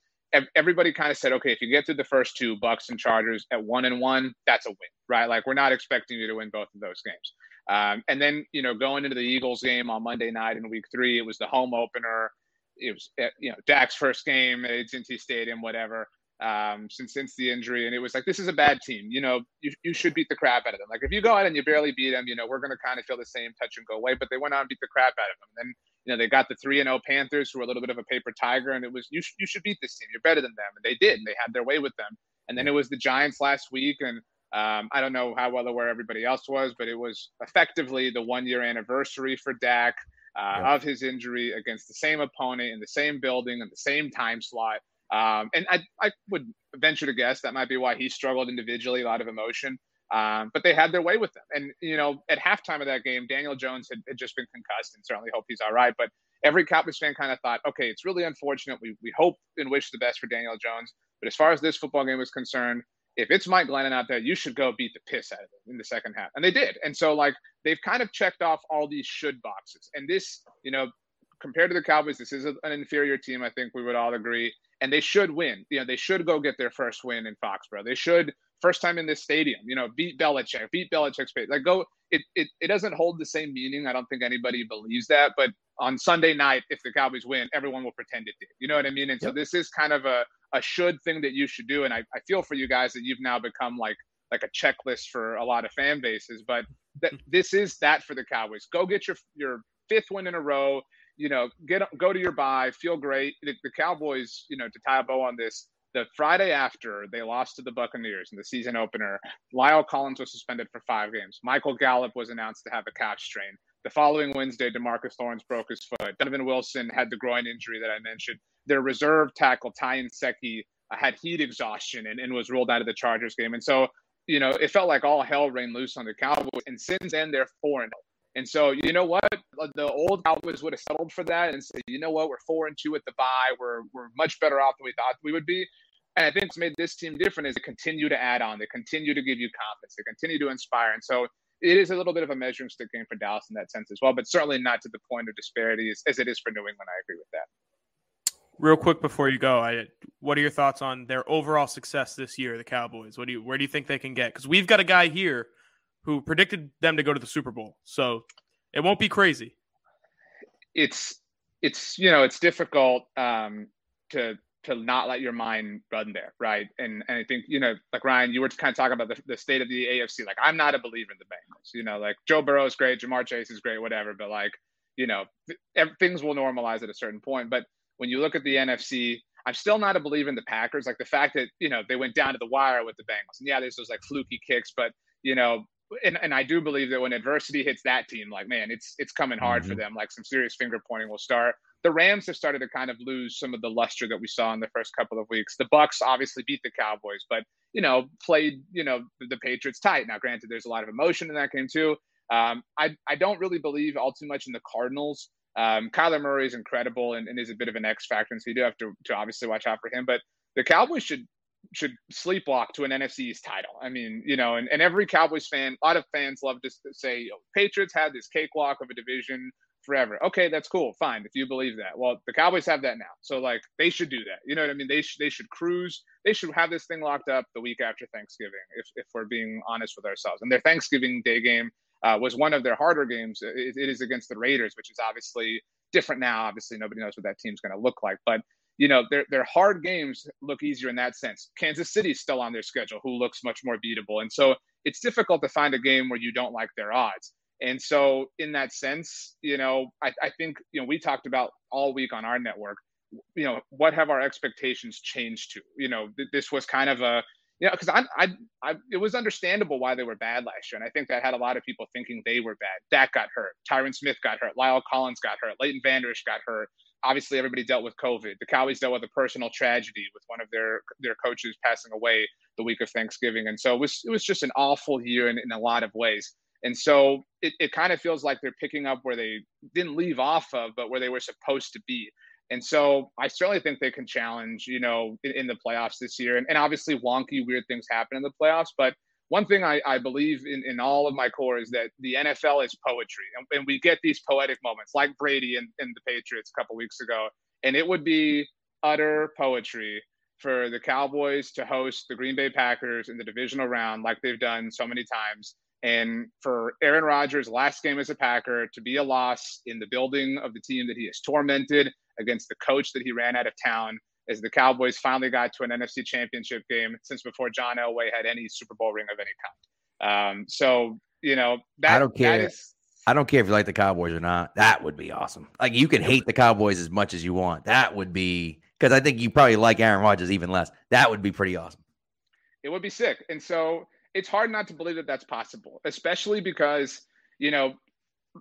everybody kind of said, okay, if you get through the first two, Bucks and Chargers at one and one, that's a win, right? Like we're not expecting you to win both of those games. Um, and then, you know, going into the Eagles game on Monday night in week three, it was the home opener. It was, eh, you know, Dak's first game at AT&T Stadium, whatever, um, since, since the injury. And it was like, this is a bad team. You know, you, you should beat the crap out of them. Like if you go out and you barely beat them, you know, we're going to kind of feel the same touch and go away. But they went out and beat the crap out of them. And then, you know, they got the 3 and 0 Panthers, who were a little bit of a paper tiger. And it was, you, sh- you should beat this team. You're better than them. And they did. And they had their way with them. And then it was the Giants last week. And um, I don't know how well aware everybody else was, but it was effectively the one year anniversary for Dak uh, yeah. of his injury against the same opponent in the same building in the same time slot. Um, and I, I would venture to guess that might be why he struggled individually, a lot of emotion. Um, but they had their way with them. And, you know, at halftime of that game, Daniel Jones had, had just been concussed and certainly hope he's all right. But every Cowboys fan kind of thought, okay, it's really unfortunate. We, we hope and wish the best for Daniel Jones. But as far as this football game is concerned, if it's Mike Glennon out there, you should go beat the piss out of him in the second half. And they did. And so, like, they've kind of checked off all these should boxes. And this, you know, compared to the Cowboys, this is an inferior team. I think we would all agree. And they should win. You know, they should go get their first win in Foxborough. They should, first time in this stadium, you know, beat Belichick, beat Belichick's pace. Like, go, it, it, it doesn't hold the same meaning. I don't think anybody believes that. But on Sunday night, if the Cowboys win, everyone will pretend it did. You know what I mean? And yep. so this is kind of a, a should thing that you should do. And I, I feel for you guys that you've now become like like a checklist for a lot of fan bases. But that this is that for the Cowboys. Go get your your fifth win in a row. You know, get go to your bye, feel great. The, the Cowboys, you know, to tie a bow on this, the Friday after they lost to the Buccaneers in the season opener, La'el Collins was suspended for five games. Michael Gallup was announced to have a calf strain. The following Wednesday, DeMarcus Lawrence broke his foot. Donovan Wilson had the groin injury that I mentioned their reserve tackle Ty uh, had heat exhaustion and, and was ruled out of the Chargers game. And so, you know, it felt like all hell rained loose on the Cowboys. And since then, they're four and. And so, you know what? Uh, the old Cowboys would have settled for that and said, you know what? We're four and two at the bye. We're we're much better off than we thought we would be. And I think it's made this team different is they continue to add on. They continue to give you confidence. They continue to inspire. And so it is a little bit of a measuring stick game for Dallas in that sense as well, but certainly not to the point of disparity as, as it is for New England. I agree with that. Real quick before you go, I, what are your thoughts on their overall success this year, the Cowboys? What do you, where do you think they can get? Because we've got a guy here who predicted them to go to the Super Bowl, so it won't be crazy. It's it's you know it's difficult um, to to not let your mind run there, right? And and I think you know, like Ryan, you were kind of talking about the, the state of the AFC. Like I'm not a believer in the Bengals. You know, like Joe Burrow is great, Ja'Marr Chase is great, whatever. But like you know, th- things will normalize at a certain point. But when you look at the NFC, I'm still not a believer in the Packers. Like the fact that, you know, they went down to the wire with the Bengals. And yeah, there's those like fluky kicks, but, you know, and, and I do believe that when adversity hits that team, like man, it's it's coming hard mm-hmm. for them. Like some serious finger pointing will start. The Rams have started to kind of lose some of the luster that we saw in the first couple of weeks. The Bucks obviously beat the Cowboys, but you know played you know the, Patriots tight. Now, granted, there's a lot of emotion in that game too. Um, I I don't really believe all too much in the Cardinals. Um, Kyler Murray is incredible and, and is a bit of an X factor, and so you do have to to obviously watch out for him. But the Cowboys should should sleepwalk to an NFC East title. I mean, you know, and, and every Cowboys fan, a lot of fans love to say, Patriots had this cakewalk of a division forever. Okay, that's cool, fine, if you believe that. Well, the Cowboys have that now, so like they should do that. You know what I mean? They should they should cruise. They should have this thing locked up the week after Thanksgiving, if if we're being honest with ourselves. And their Thanksgiving Day game uh, was one of their harder games. It, it is against the Raiders, which is obviously different now. Obviously, nobody knows what that team's going to look like, but you know, their their hard games look easier in that sense. Kansas City's still on their schedule, who looks much more beatable, and so it's difficult to find a game where you don't like their odds. And so, in that sense, you know, I, I think you know we talked about all week on our network. You know, what have our expectations changed to? You know, th- this was kind of a you know, because I, I, I, it was understandable why they were bad last year, and I think that had a lot of people thinking they were bad. Dak got hurt, Tyron Smith got hurt, La'el Collins got hurt, Leighton Vander Esch got hurt obviously everybody dealt with COVID. The Cowboys dealt with a personal tragedy with one of their their coaches passing away the week of Thanksgiving, and so it was it was just an awful year in, in a lot of ways. And so it, it kind of feels like they're picking up where they didn't leave off of, but where they were supposed to be. And so I certainly think they can challenge, you know, in, in the playoffs this year. And, and obviously wonky, weird things happen in the playoffs, but one thing I, I believe in, in all of my core is that the NFL is poetry. And, and we get these poetic moments like Brady and, and the Patriots a couple weeks ago. And it would be utter poetry for the Cowboys to host the Green Bay Packers in the divisional round like they've done so many times. And for Aaron Rodgers' last game as a Packer to be a loss in the building of the team that he has tormented against the coach that he ran out of town as the Cowboys finally got to an NFC championship game since before John Elway had any Super Bowl ring of any kind. Um, so, you know, that, I don't care. That is, I don't care if you like the Cowboys or not. That would be awesome. Like you can hate the Cowboys as much as you want. That would be because I think you probably like Aaron Rodgers even less. That would be pretty awesome. It would be sick. And so it's hard not to believe that that's possible, especially because, you know,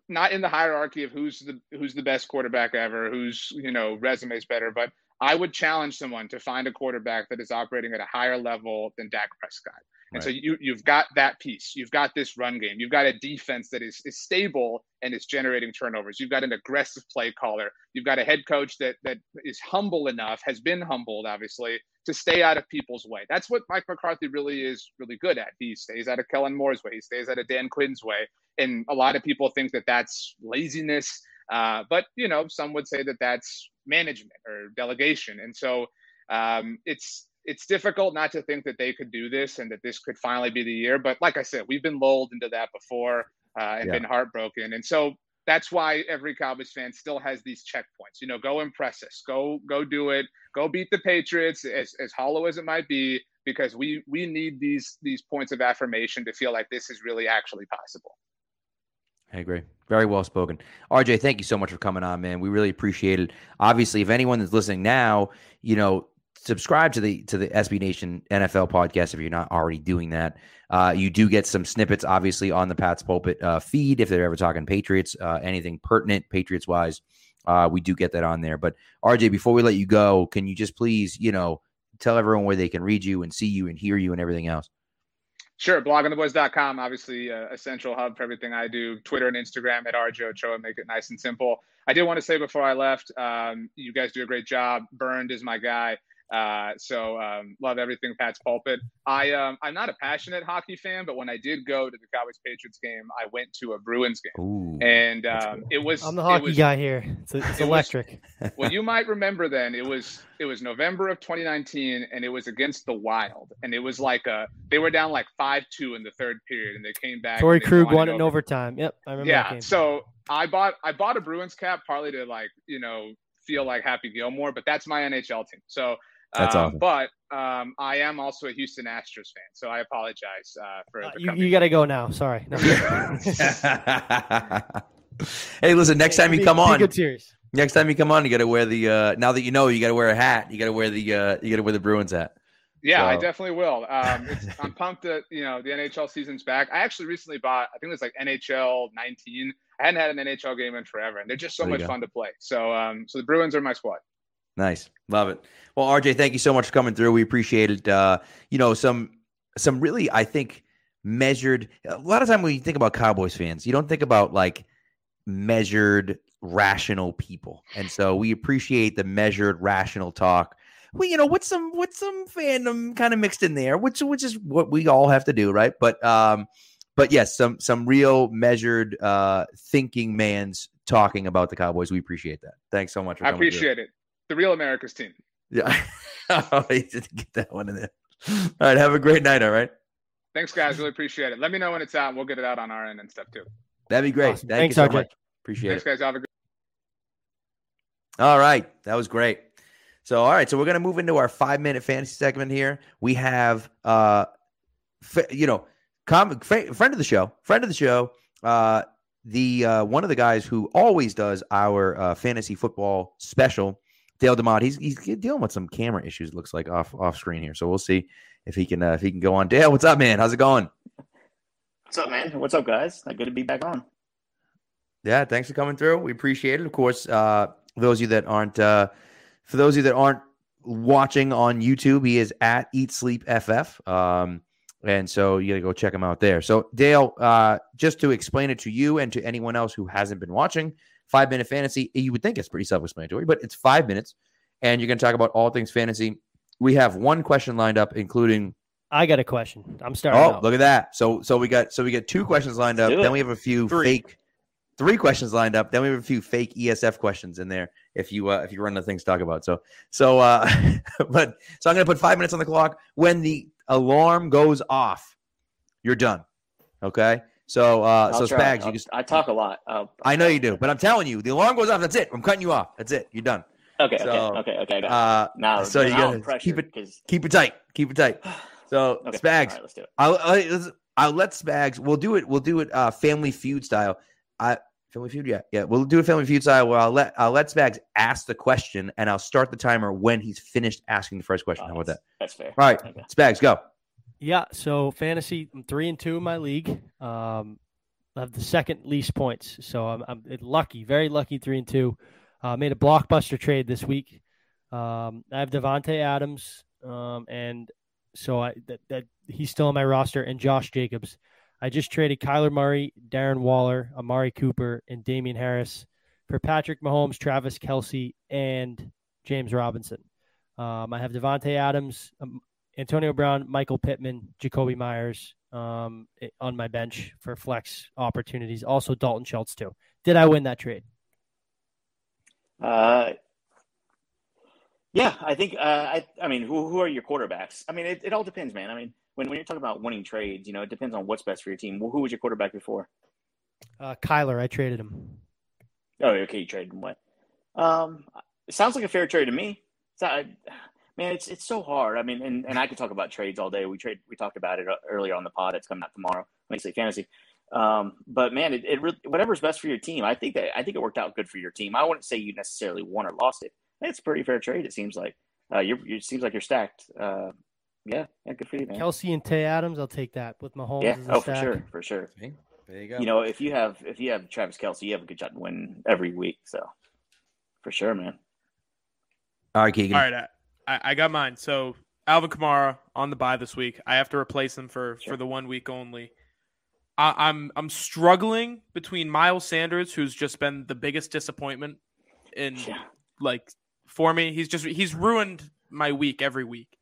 not in the hierarchy of who's the who's the best quarterback ever, whose you know resume is better, but I would challenge someone to find a quarterback that is operating at a higher level than Dak Prescott. And right. so you you've got that piece. You've got this run game. You've got a defense that is is stable and is generating turnovers. You've got an aggressive play caller. You've got a head coach that that is humble enough, has been humbled, obviously, to stay out of people's way. That's what Mike McCarthy really is really good at. He stays out of Kellen Moore's way. He stays out of Dan Quinn's way. And a lot of people think that that's laziness. Uh, but you know, some would say that that's management or delegation. And so um, it's it's difficult not to think that they could do this and that this could finally be the year. But like I said, we've been lulled into that before uh, and yeah. been heartbroken. And so that's why every Cowboys fan still has these checkpoints. You know, go impress us, go go do it, go beat the Patriots, as, as hollow as it might be, because we we need these these points of affirmation to feel like this is really actually possible. I agree. Very well spoken. RJ, thank you so much for coming on, man. We really appreciate it. Obviously, if anyone is listening now, you know, subscribe to the to the SB Nation NFL podcast if you're not already doing that. Uh, you do get some snippets, obviously, on the Pat's Pulpit uh, feed if they're ever talking Patriots, uh, anything pertinent Patriots wise. Uh, we do get that on there. But RJ, before we let you go, can you just please, you know, tell everyone where they can read you and see you and hear you and everything else? Sure. Bloggingtheboys.com, obviously uh, a central hub for everything I do. Twitter and Instagram at RJ Ochoa, make it nice and simple. I did want to say before I left, um, you guys do a great job. Bernd is my guy. Uh, so um, love everything Pat's pulpit. I um, I'm not a passionate hockey fan, but when I did go to the Cowboys Patriots game, I went to a Bruins game, Ooh, and um, it was I'm the hockey was, guy here. It's, it's it electric. Was, well, you might remember then it was it was November of 2019, and it was against the Wild, and it was like a they were down like five two in the third period, and they came back. Torey Krug won it in overtime. Yep, I remember. Yeah, so I bought I bought a Bruins cap partly to like you know feel like Happy Gilmore, but that's my NHL team. So that's um, awesome. But um, I am also a Houston Astros fan, so I apologize uh, for. Uh, you, you got to go now. Sorry. No. hey, listen. Next time you come on, good series. Next time you come on, you got to wear the. Uh, now that you know, you got to wear a hat. You got to wear the. Uh, you got to wear the Bruins hat. Yeah, So- I definitely will. Um, it's, I'm pumped that you know the NHL season's back. I actually recently bought, I think it was like NHL 19. I hadn't had an NHL game in forever, and they're just so There much go. fun to play. So, um, so the Bruins are my squad. Nice, love it. Well, RJ, thank you so much for coming through. We appreciate it. Uh, you know, some some really, I think, measured. A lot of time when you think about Cowboys fans, you don't think about like measured, rational people, and so we appreciate the measured, rational talk. Well, you know, what's some what's some fandom kind of mixed in there, which which is what we all have to do, right? But um, but yes, some some real measured uh thinking man's talking about the Cowboys. We appreciate that. Thanks so much. For I coming through. appreciate it. The real America's team. Yeah. you didn't get that one in there. All right. Have a great night. All right. Thanks, guys. Really appreciate it. Let me know when it's out. and We'll get it out on our end and stuff too. That'd be great. Awesome. Thank Thanks, you so RJ. much. Appreciate Thanks, it. guys. Have a good. All right. That was great. So, all right. So, we're going to move into our five minute fantasy segment here. We have, uh, f- you know, com- f- friend of the show, friend of the show, uh, the uh, one of the guys who always does our uh, fantasy football special, Dale Demott. He's he's dealing with some camera issues. It looks like off off screen here. So we'll see if he can uh, if he can go on. Dale, what's up, man? How's it going? What's up, man? What's up, guys? Good to be back on. Yeah, thanks for coming through. We appreciate it. Of course, uh, those of you that aren't, uh, for those of you that aren't watching on YouTube, he is at Eat Sleep FF, um, and so you gotta go check him out there. So, Dale, uh, just to explain it to you and to anyone else who hasn't been watching, five minute fantasy. You would think it's pretty self-explanatory, but it's five minutes, and you're gonna talk about all things fantasy. We have one question lined up, including I got a question. I'm starting. Oh, out. look at that. So so we got so we got two questions lined up. Then we have a few Three. fake three questions lined up. Then we have a few fake ESF questions in there if you uh, if you run the things to talk about. So so uh but so I'm gonna put five minutes on the clock. When the alarm goes off, you're done. Okay. So uh so try. Spags, I'll- you can, I talk a lot. I'll- I know you do, but I'm telling you, the alarm goes off. That's it. I'm cutting you off. That's it. You're done. Okay, so, okay, okay, okay. I got it. Uh now, so you gotta keep it- 'cause- keep it tight. Keep it tight. So Okay, Spags, right, let's do it. I'll, I'll, I'll let Spags. We'll do it. We'll do it. Uh, Family Feud style. I Family Feud. Yeah, yeah. We'll do a Family Feud style where I'll let I'll let Spags ask the question and I'll start the timer when he's finished asking the first question. Oh, How about that? that's, That's fair. All right, Okay. Spags, go. Yeah, so fantasy, I'm three and two in my league. Um, I have the second least points, so I'm, I'm lucky, very lucky, three and two. Uh, made a blockbuster trade this week. Um, I have Davante Adams, um, and so I that, that he's still on my roster, and Josh Jacobs. I just traded Kyler Murray, Darren Waller, Amari Cooper, and Damien Harris for Patrick Mahomes, Travis Kelce, and James Robinson. Um, I have Davante Adams, um, Antonio Brown, Michael Pittman, Jakobi Meyers um, on my bench for flex opportunities. Also Dalton Schultz too. Did I win that trade? Uh, yeah, I think. Uh, I. I mean, who who are your quarterbacks? I mean, it, it all depends, man. I mean, when when you're talking about winning trades, you know, it depends on what's best for your team. Well, who was your quarterback before? Uh, Kyler, I traded him. Oh, okay, you traded him. What? Um, it sounds like a fair trade to me. It's not, man, it's it's so hard. I mean, and, and I could talk about trades all day. We trade. We talked about it earlier on the pod. It's coming out tomorrow. Wednesday fantasy. Um, but man, it, it really, whatever's best for your team. I think that I think it worked out good for your team. I wouldn't say you necessarily won or lost it. It's a pretty fair trade. It seems like. Uh, you're, you it seems like you're stacked. Uh, yeah, yeah, good for you, man. Kelce and Tay Adams, I'll take that with Mahomes. Yeah, as a oh for sure, for sure. There you go. You know, if you have if you have Travis Kelce, you have a good shot to win every week. So, for sure, man. all right, Keegan. All right, I, I- I got mine. So Alvin Kamara on the bye this week. I have to replace him for Sure. for the one week only. I, I'm I'm struggling between Miles Sanders, who's just been the biggest disappointment in Yeah. like for me. He's just he's ruined my week every week.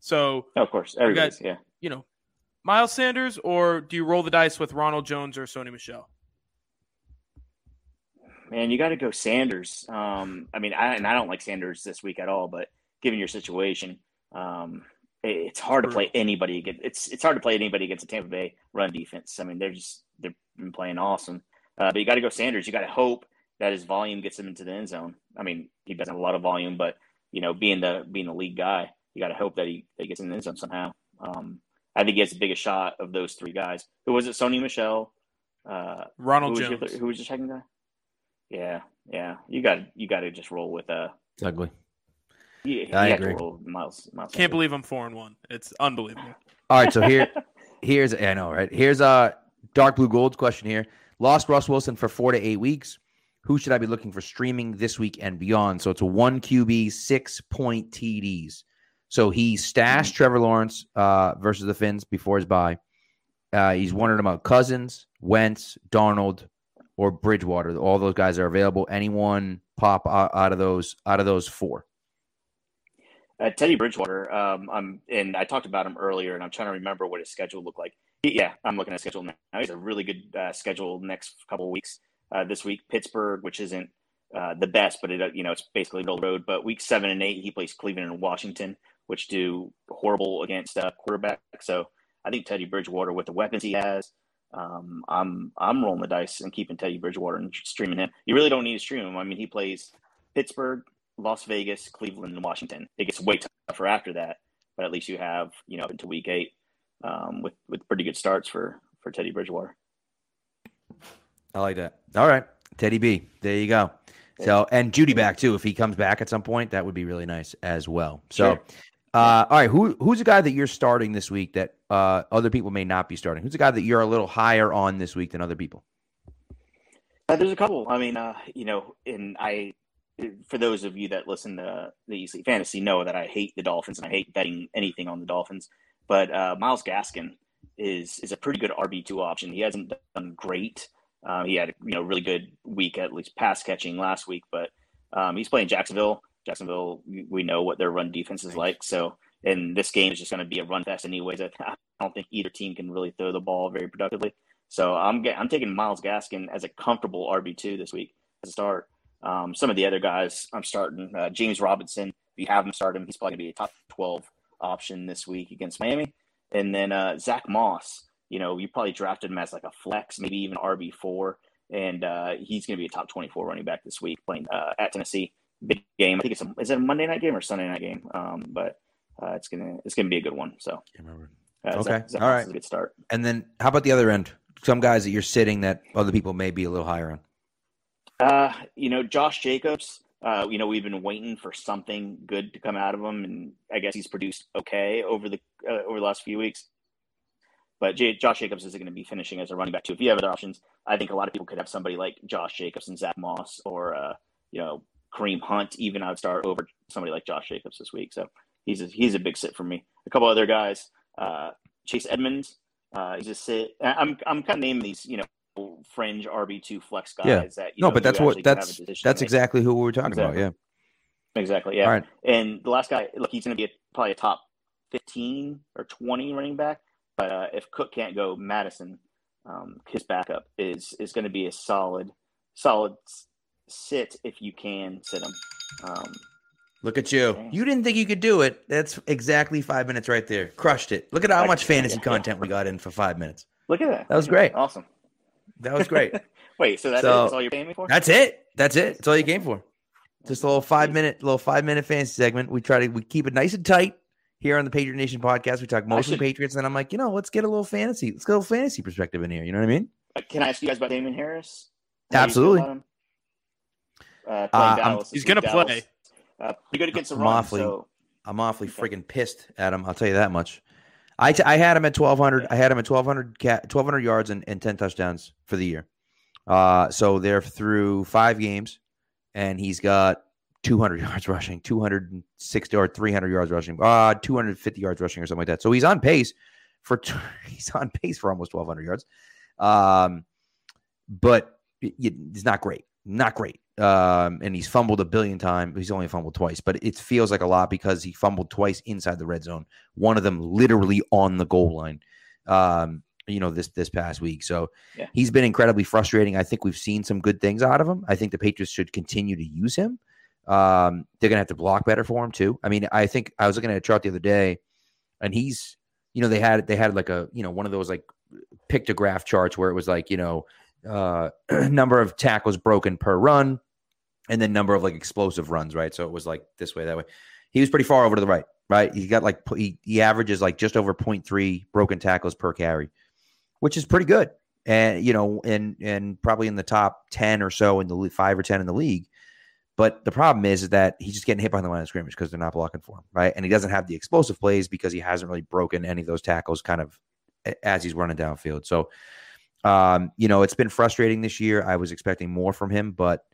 So Oh, of course, got- everybody's yeah. you know, Miles Sanders, or do you roll the dice with Ronald Jones or Sony Michel? Man, you got to go Sanders. Um, I mean, I, and I don't like Sanders this week at all. But given your situation, um, it, it's hard to play anybody against. It's it's hard to play anybody against a Tampa Bay run defense. I mean, they're just they've been playing awesome. Uh, but you got to go Sanders. You got to hope that his volume gets him into the end zone. I mean, he doesn't have a lot of volume, but you know, being the being the lead guy, you got to hope that he, that he gets in the end zone somehow. Um, I think he has the biggest shot of those three guys. Who was it? Sony Michel. Uh, Ronald who was, Jones. your, who was your second guy? Yeah, yeah. You got you got to just roll with uh It's ugly. He, he I had agree. Miles. Miles Can't believe I'm four and one. It's unbelievable. All right, so here, here's I know right. Here's a dark blue gold question here. Lost Russ Wilson for four to eight weeks. Who should I be looking for streaming this week and beyond? So it's a one QB, six point TDs. So he stashed Trevor Lawrence uh, versus the Fins before his bye. Uh, he's wondering about Cousins, Wentz, Darnold, or Bridgewater. All those guys are available. Anyone pop out, out of those out of those four? Uh, Teddy Bridgewater, um, I'm, and I talked about him earlier, and I'm trying to remember what his schedule looked like. Yeah, I'm looking at schedule now. He's a really good uh, schedule next couple weeks. Uh, this week, Pittsburgh, which isn't uh, the best, but it, you know it's basically middle road. But week seven and eight, he plays Cleveland and Washington, which do horrible against uh, quarterback. So I think Teddy Bridgewater, with the weapons he has, um, I'm I'm rolling the dice and keeping Teddy Bridgewater and streaming him. You really don't need to stream him. I mean, he plays Pittsburgh, Las Vegas, Cleveland, and Washington. It gets way tougher after that, but at least you have you know into week eight um, with with pretty good starts for for Teddy Bridgewater. I like that. All right, Teddy B. There you go. So and Jeudy back too. If he comes back at some point, that would be really nice as well. So, Sure. uh, all right, who who's a guy that you're starting this week that uh, other people may not be starting? Who's a guy that you're a little higher on this week than other people? Uh, there's a couple. I mean, uh, you know, and I, for those of you that listen to the Easy Fantasy, know that I hate the Dolphins and I hate betting anything on the Dolphins. But uh, Myles Gaskin is is a pretty good RB two option. He hasn't done great. Uh, he had a you know really good week at least pass catching last week, but um, he's playing Jacksonville. Jacksonville, we- know what their run defense is like. So, and this game is just going to be a run fest anyways. I I don't think either team can really throw the ball very productively. So I'm I'm taking Myles Gaskin as a comfortable RB two this week as a start. Um, some of the other guys I'm starting uh, James Robinson. If you have him, start him. He's probably gonna be a top twelve option this week against Miami. And then uh, Zack Moss. You know, you probably drafted him as like a flex, maybe even RB four, and uh, he's gonna be a top twenty four running back this week playing uh, at Tennessee. Big game. I think it's a is it a Monday night game or Sunday night game? Um, but uh, it's gonna it's gonna be a good one. So uh, Okay. Zach, Zach All Moss right. good start. And then how about the other end? Some guys that you're sitting that other people may be a little higher on. Uh, you know, Josh Jacobs, uh, you know, we've been waiting for something good to come out of him, and I guess he's produced okay over the uh, over the last few weeks. But J- Josh Jacobs isn't going to be finishing as a running back too. If you have other options, I think a lot of people could have somebody like Josh Jacobs and Zack Moss, or uh, you know, Kareem Hunt. Even I would start over somebody like Josh Jacobs this week. So he's a, he's a big sit for me. A couple other guys, uh, Chase Edmonds. Uh, he's a sit. I'm I'm kind of naming these, you know, fringe RB two flex guys Yeah. that you No, know, but you that's what actually can have a that's that's make. exactly who we were talking Exactly. about. Yeah, exactly Yeah. yeah. All right. And the last guy, look, he's going to be a, probably a top fifteen or twenty running back. But uh, if Cook can't go, Mattison, um, his backup is is going to be a solid solid sit if you can sit him. Um, Look at you. Damn. You didn't think you could do it. That's exactly five minutes right there. Crushed it. Look at how much fantasy content we got in for five minutes. look at that. That was great. Awesome. That was great. Wait, so that's, So- that's all you're paying me for? That's it. That's it. That's all you came for. Just a little five minute, little five minute fantasy segment. We try to we keep it nice and tight here on the Patriot Nation podcast. We talk mostly should- Patriots, and I'm like, you know, let's get a little fantasy. Let's get a little fantasy perspective in here. You know what I mean? Uh, Can I ask you guys about Damien Harris? How do you feel Absolutely. Uh, Uh, I'm- Dallas this He's gonna Dallas, play. Uh, pretty good against the I'm run. awfully- So I'm awfully Okay. freaking pissed at him. I'll tell you that much. I, t- I had him at 1200. I had him at 1200 ca- 1200 yards and, and 10 touchdowns for the year. Uh, so they're through five games, and he's got 200 yards rushing, 260 or 300 yards rushing, uh, 250 yards rushing or something like that. So he's on pace for t- he's on pace for almost 1200 yards. Um, but it- it- it's not great, not great. Um, and he's fumbled a billion times. He's only fumbled twice, but it feels like a lot because he fumbled twice inside the red zone. One of them literally on the goal line. Um, you know this this past week. So Yeah. he's been incredibly frustrating. I think we've seen some good things out of him. I think the Patriots should continue to use him. Um, they're gonna have to block better for him too. I mean, I think I was looking at a chart the other day, and he's, you know, they had they had like a you know one of those like pictograph charts where it was like you know uh number of tackles broken per run and then number of like explosive runs right so it was like this way that way he was pretty far over to the right right he got like he, he averages like just over 0.3 broken tackles per carry which is pretty good and you know and and probably in the top 10 or so in the 5 or 10 in the league But the problem is, is that he's just getting hit behind the line of scrimmage because they're not blocking for him, right? And he doesn't have the explosive plays because he hasn't really broken any of those tackles kind of as he's running downfield. So, um, you know, it's been frustrating this year. I was expecting more from him, but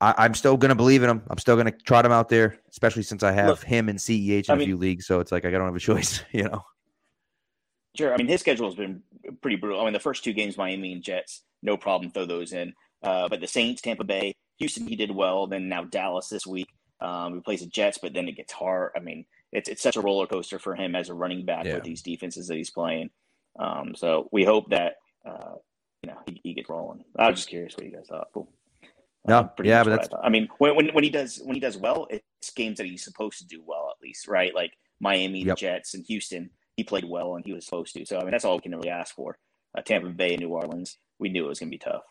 I, am still going to believe in him. I'm still going to trot him out there, especially since I have Look, him in CEH in I a mean, few leagues. So it's like I don't have a choice, you know. Sure. I mean, his schedule has been pretty brutal. I mean, the first two games, Miami and Jets, no problem, throw those in. Uh, but the Saints, Tampa Bay, Houston, he did well. Then now Dallas this week. Um, he plays the Jets, but then it gets hard. I mean, it's it's such a roller coaster for him as a running back yeah. with these defenses that he's playing. Um, so we hope that uh, you know he, he, gets rolling. I was just curious what you guys thought. Cool. No, um, yeah, but that's. I, I, mean, when, when when he does when he does well, it's games that he's supposed to do well at least, right? Like Miami, yep. the Jets, and Houston. He played well and he was supposed to. So I mean, that's all we can really ask for. Uh, Tampa Bay and New Orleans, we knew it was going to be tough.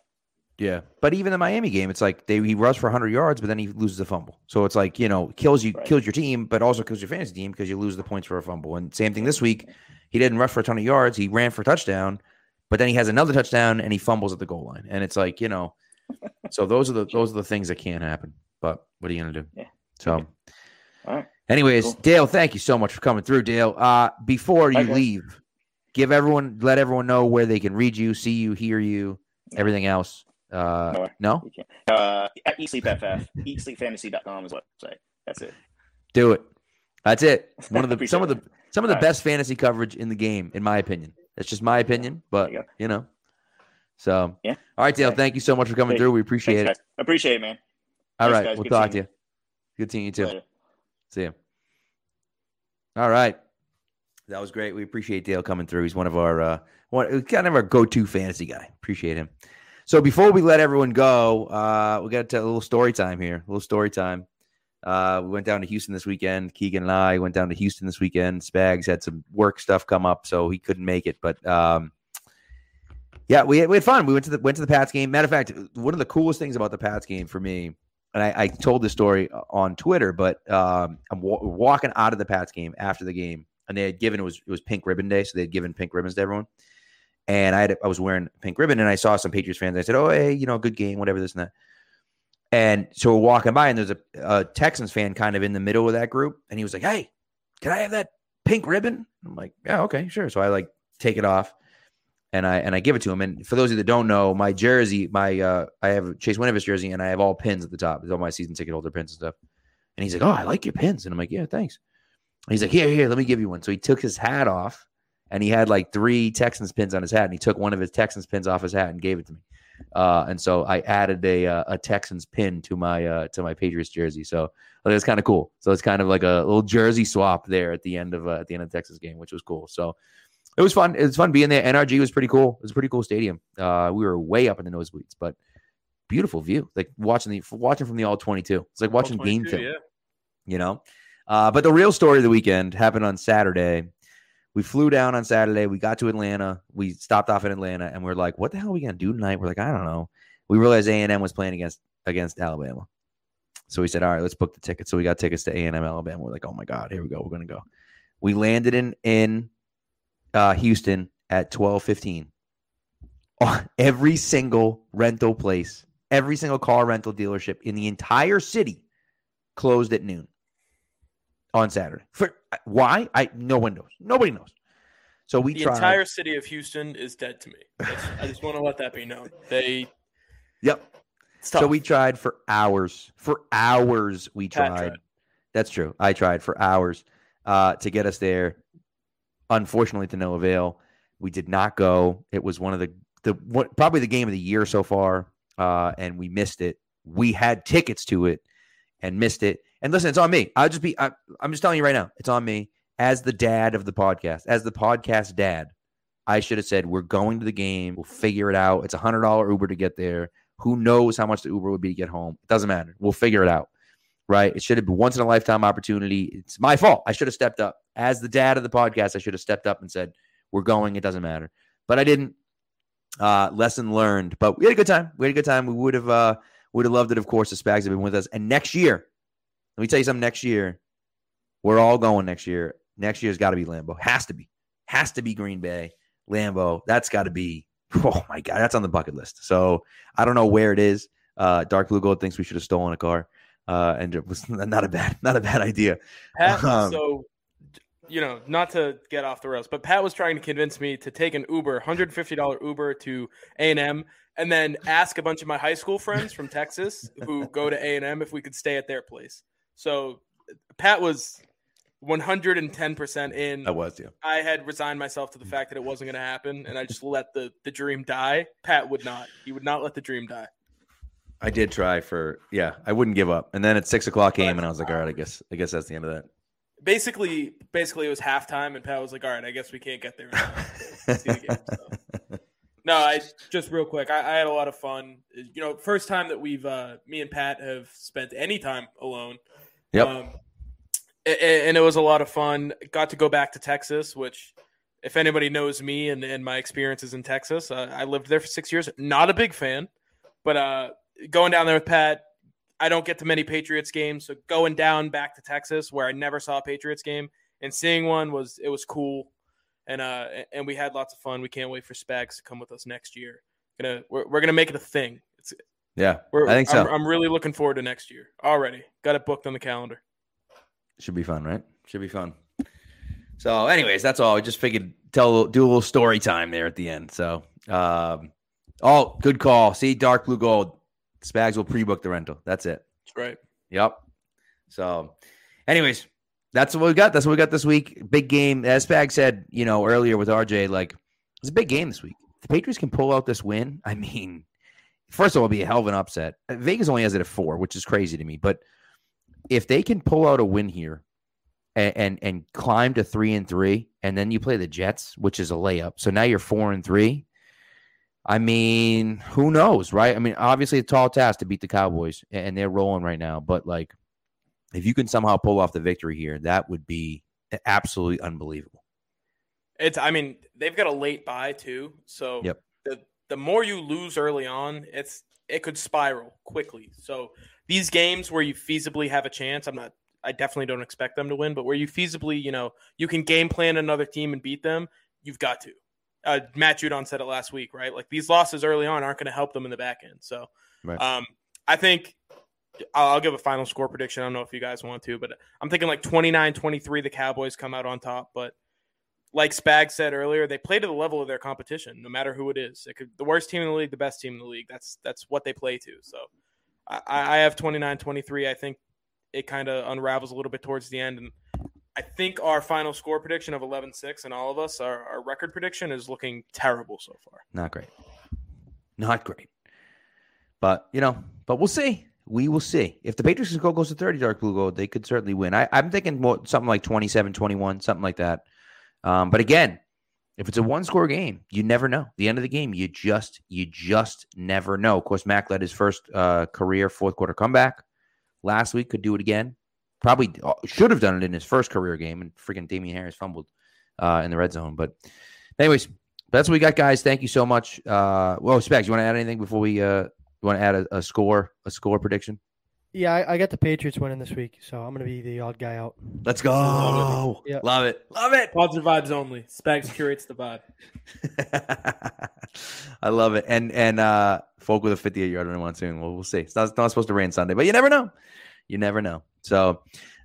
Yeah, but even the Miami game, it's like they he rushed for 100 yards, but then he loses a fumble. So it's like you know kills you right. kills your team, but also kills your fantasy team because you lose the points for a fumble. And same thing this week, he didn't rush for a ton of yards. He ran for a touchdown, but then he has another touchdown and he fumbles at the goal line. And it's like you know, so those are the those are the things that can't happen. But what are you gonna do? Yeah. So, anyways, cool. Dale, thank you so much for coming through, Dale. Uh, before you leave, give everyone let everyone know where they can read you, see you, hear you, everything else. Uh, no, no? Uh, at eatsleepff, eatsleepfantasy.com is what I say. That's it. Do it. That's it. One of the some of the some of the All best right. fantasy coverage in the game, in my opinion. That's just my opinion, but you, you, know. So yeah. All right, Dale. Thank you so much for coming through. We appreciate Thanks, it. Guys. Appreciate it, man. All Thanks, right, guys. we'll Good talk to you. Good seeing you too. Later. See you. All right. That was great. We appreciate Dale coming through. He's one of our uh one kind of our go-to fantasy guy. Appreciate him. So before we let everyone go, uh, we got to tell a little story time here. A little story time. Uh, we went down to Houston this weekend. Keegan and I went down to Houston this weekend. Spags had some work stuff come up, so he couldn't make it. But um, yeah, we had, we had fun. We went to the went to the Pats game. Matter of fact, one of the coolest things about the Pats game for me, and I, I told this story on Twitter, but um, I'm w- walking out of the Pats game after the game, and they had given it was it was Pink Ribbon Day, so they had given pink ribbons to everyone and I had I was wearing pink ribbon, and I saw some Patriots fans. I said, "Oh, hey, you know, good game, whatever this and that." And so we're walking by, and there's a, a, Texans fan kind of in the middle of that group, and he was like, "Hey, can I have that pink ribbon?" I'm like, "Yeah, okay, sure." So I like take it off, and I and I give it to him. And for those of you that don't know, my jersey, my uh, I have Chase Winovich jersey, and I have all pins at the top. It's all my season ticket holder pins and stuff. And he's like, "Oh, I like your pins," and I'm like, "Yeah, thanks." And he's like, "Here, here, let me give you one." So he took his hat off and he had like three Texans pins on his hat, and he took one of his Texans pins off his hat and gave it to me. Uh, and so I added a uh, a Texans pin to my uh, to my Patriots jersey. So it's kind of cool. So it's kind of like a little jersey swap there at the end of uh, at the end of the Texas game, which was cool. So it was fun. It was fun being there. NRG was pretty cool. It was a pretty cool stadium. Uh, we were way up in the nosebleeds, but beautiful view. Like watching the watching from the all twenty two. It's like watching game film. Yeah. You know. Uh, but the real story of the weekend happened on Saturday we flew down on Saturday. We got to Atlanta. We stopped off in Atlanta, and we are like, "What the hell are we gonna do tonight?" We're like, "I don't know." We realized A and M was playing against against Alabama, so we said, "All right, let's book the tickets." So we got tickets to A and M Alabama. We're like, "Oh my god, here we go. We're gonna go." We landed in in uh, Houston at twelve fifteen. every single rental place, every single car rental dealership in the entire city closed at noon on Saturday. For why? I no one knows. Nobody knows. So we the tried. entire city of Houston is dead to me. I just want to let that be known. They. Yep. So we tried for hours. For hours, we tried. tried. That's true. I tried for hours uh, to get us there. Unfortunately, to no avail. We did not go. It was one of the the what, probably the game of the year so far, uh, and we missed it. We had tickets to it and missed it. And listen, it's on me. I'll just be, I, I'm just telling you right now, it's on me as the dad of the podcast, as the podcast dad. I should have said, we're going to the game. We'll figure it out. It's a $100 Uber to get there. Who knows how much the Uber would be to get home? It doesn't matter. We'll figure it out. Right. It should have been once in a lifetime opportunity. It's my fault. I should have stepped up. As the dad of the podcast, I should have stepped up and said, we're going. It doesn't matter. But I didn't. Uh, lesson learned. But we had a good time. We had a good time. We would have uh, would have loved it, of course, the Spags have been with us. And next year, let me tell you something. Next year, we're all going next year. Next year's got to be Lambeau. Has to be. Has to be Green Bay. Lambeau. That's got to be. Oh my God, that's on the bucket list. So I don't know where it is. Uh, Dark Blue Gold thinks we should have stolen a car, uh, and it was not a bad not a bad idea. Pat, Um, so you know, not to get off the rails, but Pat was trying to convince me to take an Uber, hundred fifty dollar Uber to A and M, and then ask a bunch of my high school friends from Texas who go to A and M if we could stay at their place. So Pat was one hundred and ten percent in. I was, yeah. I had resigned myself to the fact that it wasn't going to happen, and I just let the the dream die. Pat would not. He would not let the dream die. I did try for yeah. I wouldn't give up, and then at six o'clock came, and I was like, all right, I guess I guess that's the end of that. Basically, basically it was halftime, and Pat was like, "All right, I guess we can't get there." in time to see the game, so. No, I just real quick. I, I had a lot of fun. You know, first time that we've uh, me and Pat have spent any time alone. Yep. Um, a- and it was a lot of fun. Got to go back to Texas, which, if anybody knows me and, and my experiences in Texas, uh, I lived there for six years. Not a big fan, but uh, going down there with Pat, I don't get to many Patriots games. So going down back to Texas, where I never saw a Patriots game, and seeing one was it was cool, and uh, and we had lots of fun. We can't wait for Spags to come with us next year. Gonna we're, we're gonna make it a thing. It's Yeah, I think so. I'm, I'm really looking forward to next year already. Got it booked on the calendar. Should be fun, right? Should be fun. So, anyways, that's all. I just figured tell do a little story time there at the end. So, um, oh, good call. See, dark blue gold. Spags will pre-book the rental. That's it. That's right. Yep. So, anyways, that's what we got. That's what we got this week. Big game. As Spag said, you know, earlier with RJ, like it's a big game this week. If the Patriots can pull out this win. I mean, first of all, it'll be a hell of an upset. Vegas only has it at four, which is crazy to me. But if they can pull out a win here and and, and climb to three and three, and then you play the Jets, which is a layup. So now you're four and three. I mean, who knows, right? I mean, obviously a tall task to beat the Cowboys, and they're rolling right now. But like, if you can somehow pull off the victory here, that would be absolutely unbelievable. It's. I mean, they've got a late bye too. So Yep. the the more you lose early on, it's it could spiral quickly. So these games where you feasibly have a chance, I'm not. I definitely don't expect them to win, but where you feasibly, you know, you can game plan another team and beat them, you've got to. Uh, Matt Judon said it last week, right? Like these losses early on aren't going to help them in the back end. So, Right. um, I think I'll, I'll give a final score prediction. I don't know if you guys want to, but I'm thinking like 29 23, the Cowboys come out on top. But like Spag said earlier, they play to the level of their competition, no matter who it is. It could the worst team in the league, the best team in the league. That's that's what they play to. So I, I have 29 23. I think it kind of unravels a little bit towards the end. And I think our final score prediction of 11 6 and all of us, our, our record prediction is looking terrible so far. Not great. Not great. But, you know, but we'll see. We will see. If the Patriots go goes to 30 dark blue gold, they could certainly win. I, I'm thinking more something like 27 21, something like that. Um, but again, if it's a one score game, you never know. The end of the game, you just you just never know. Of course, Mac led his first uh, career fourth quarter comeback last week. Could do it again. Probably uh, should have done it in his first career game, and freaking Damien Harris fumbled uh, in the red zone. But, anyways, that's what we got, guys. Thank you so much. Uh, well, Specs, you want to add anything before we? Uh, you want to add a, a score, a score prediction? Yeah, I, I got the Patriots winning this week, so I'm going to be the odd guy out. Let's go. Love it. Yeah. Love it. Love it. Positive vibes only. Spags curates the vibe. I love it. And and uh folk with a 58 yard run soon. Well, we'll see. It's not, it's not supposed to rain Sunday, but you never know. You never know. So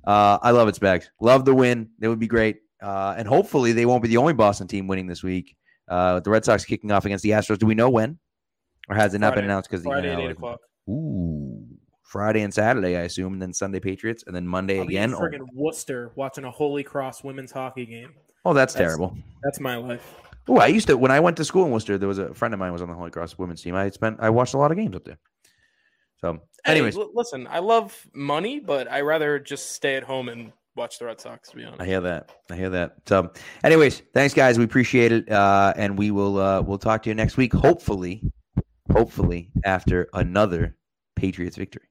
uh I love it, Spags. Love the win. It would be great. Uh and hopefully they won't be the only Boston team winning this week. Uh the Red Sox kicking off against the Astros. Do we know when? Or has it not been announced because the Friday at 8 o'clock. Ooh. Friday and Saturday, I assume, and then Sunday Patriots, and then Monday I'll be again. in Oh, Worcester watching a Holy Cross women's hockey game. oh, that's, That's- terrible. That's my life. Oh, I used to when I went to school in Worcester. There was a friend of mine was on the Holy Cross women's team. I spent I watched a lot of games up there. So, Hey, anyways, l- listen, I love money, but I rather just stay at home and watch the Red Sox. To be honest, I hear that. I hear that. So, anyways, thanks guys. We appreciate it, uh, and we will uh, we'll talk to you next week. Hopefully, hopefully after another Patriots victory.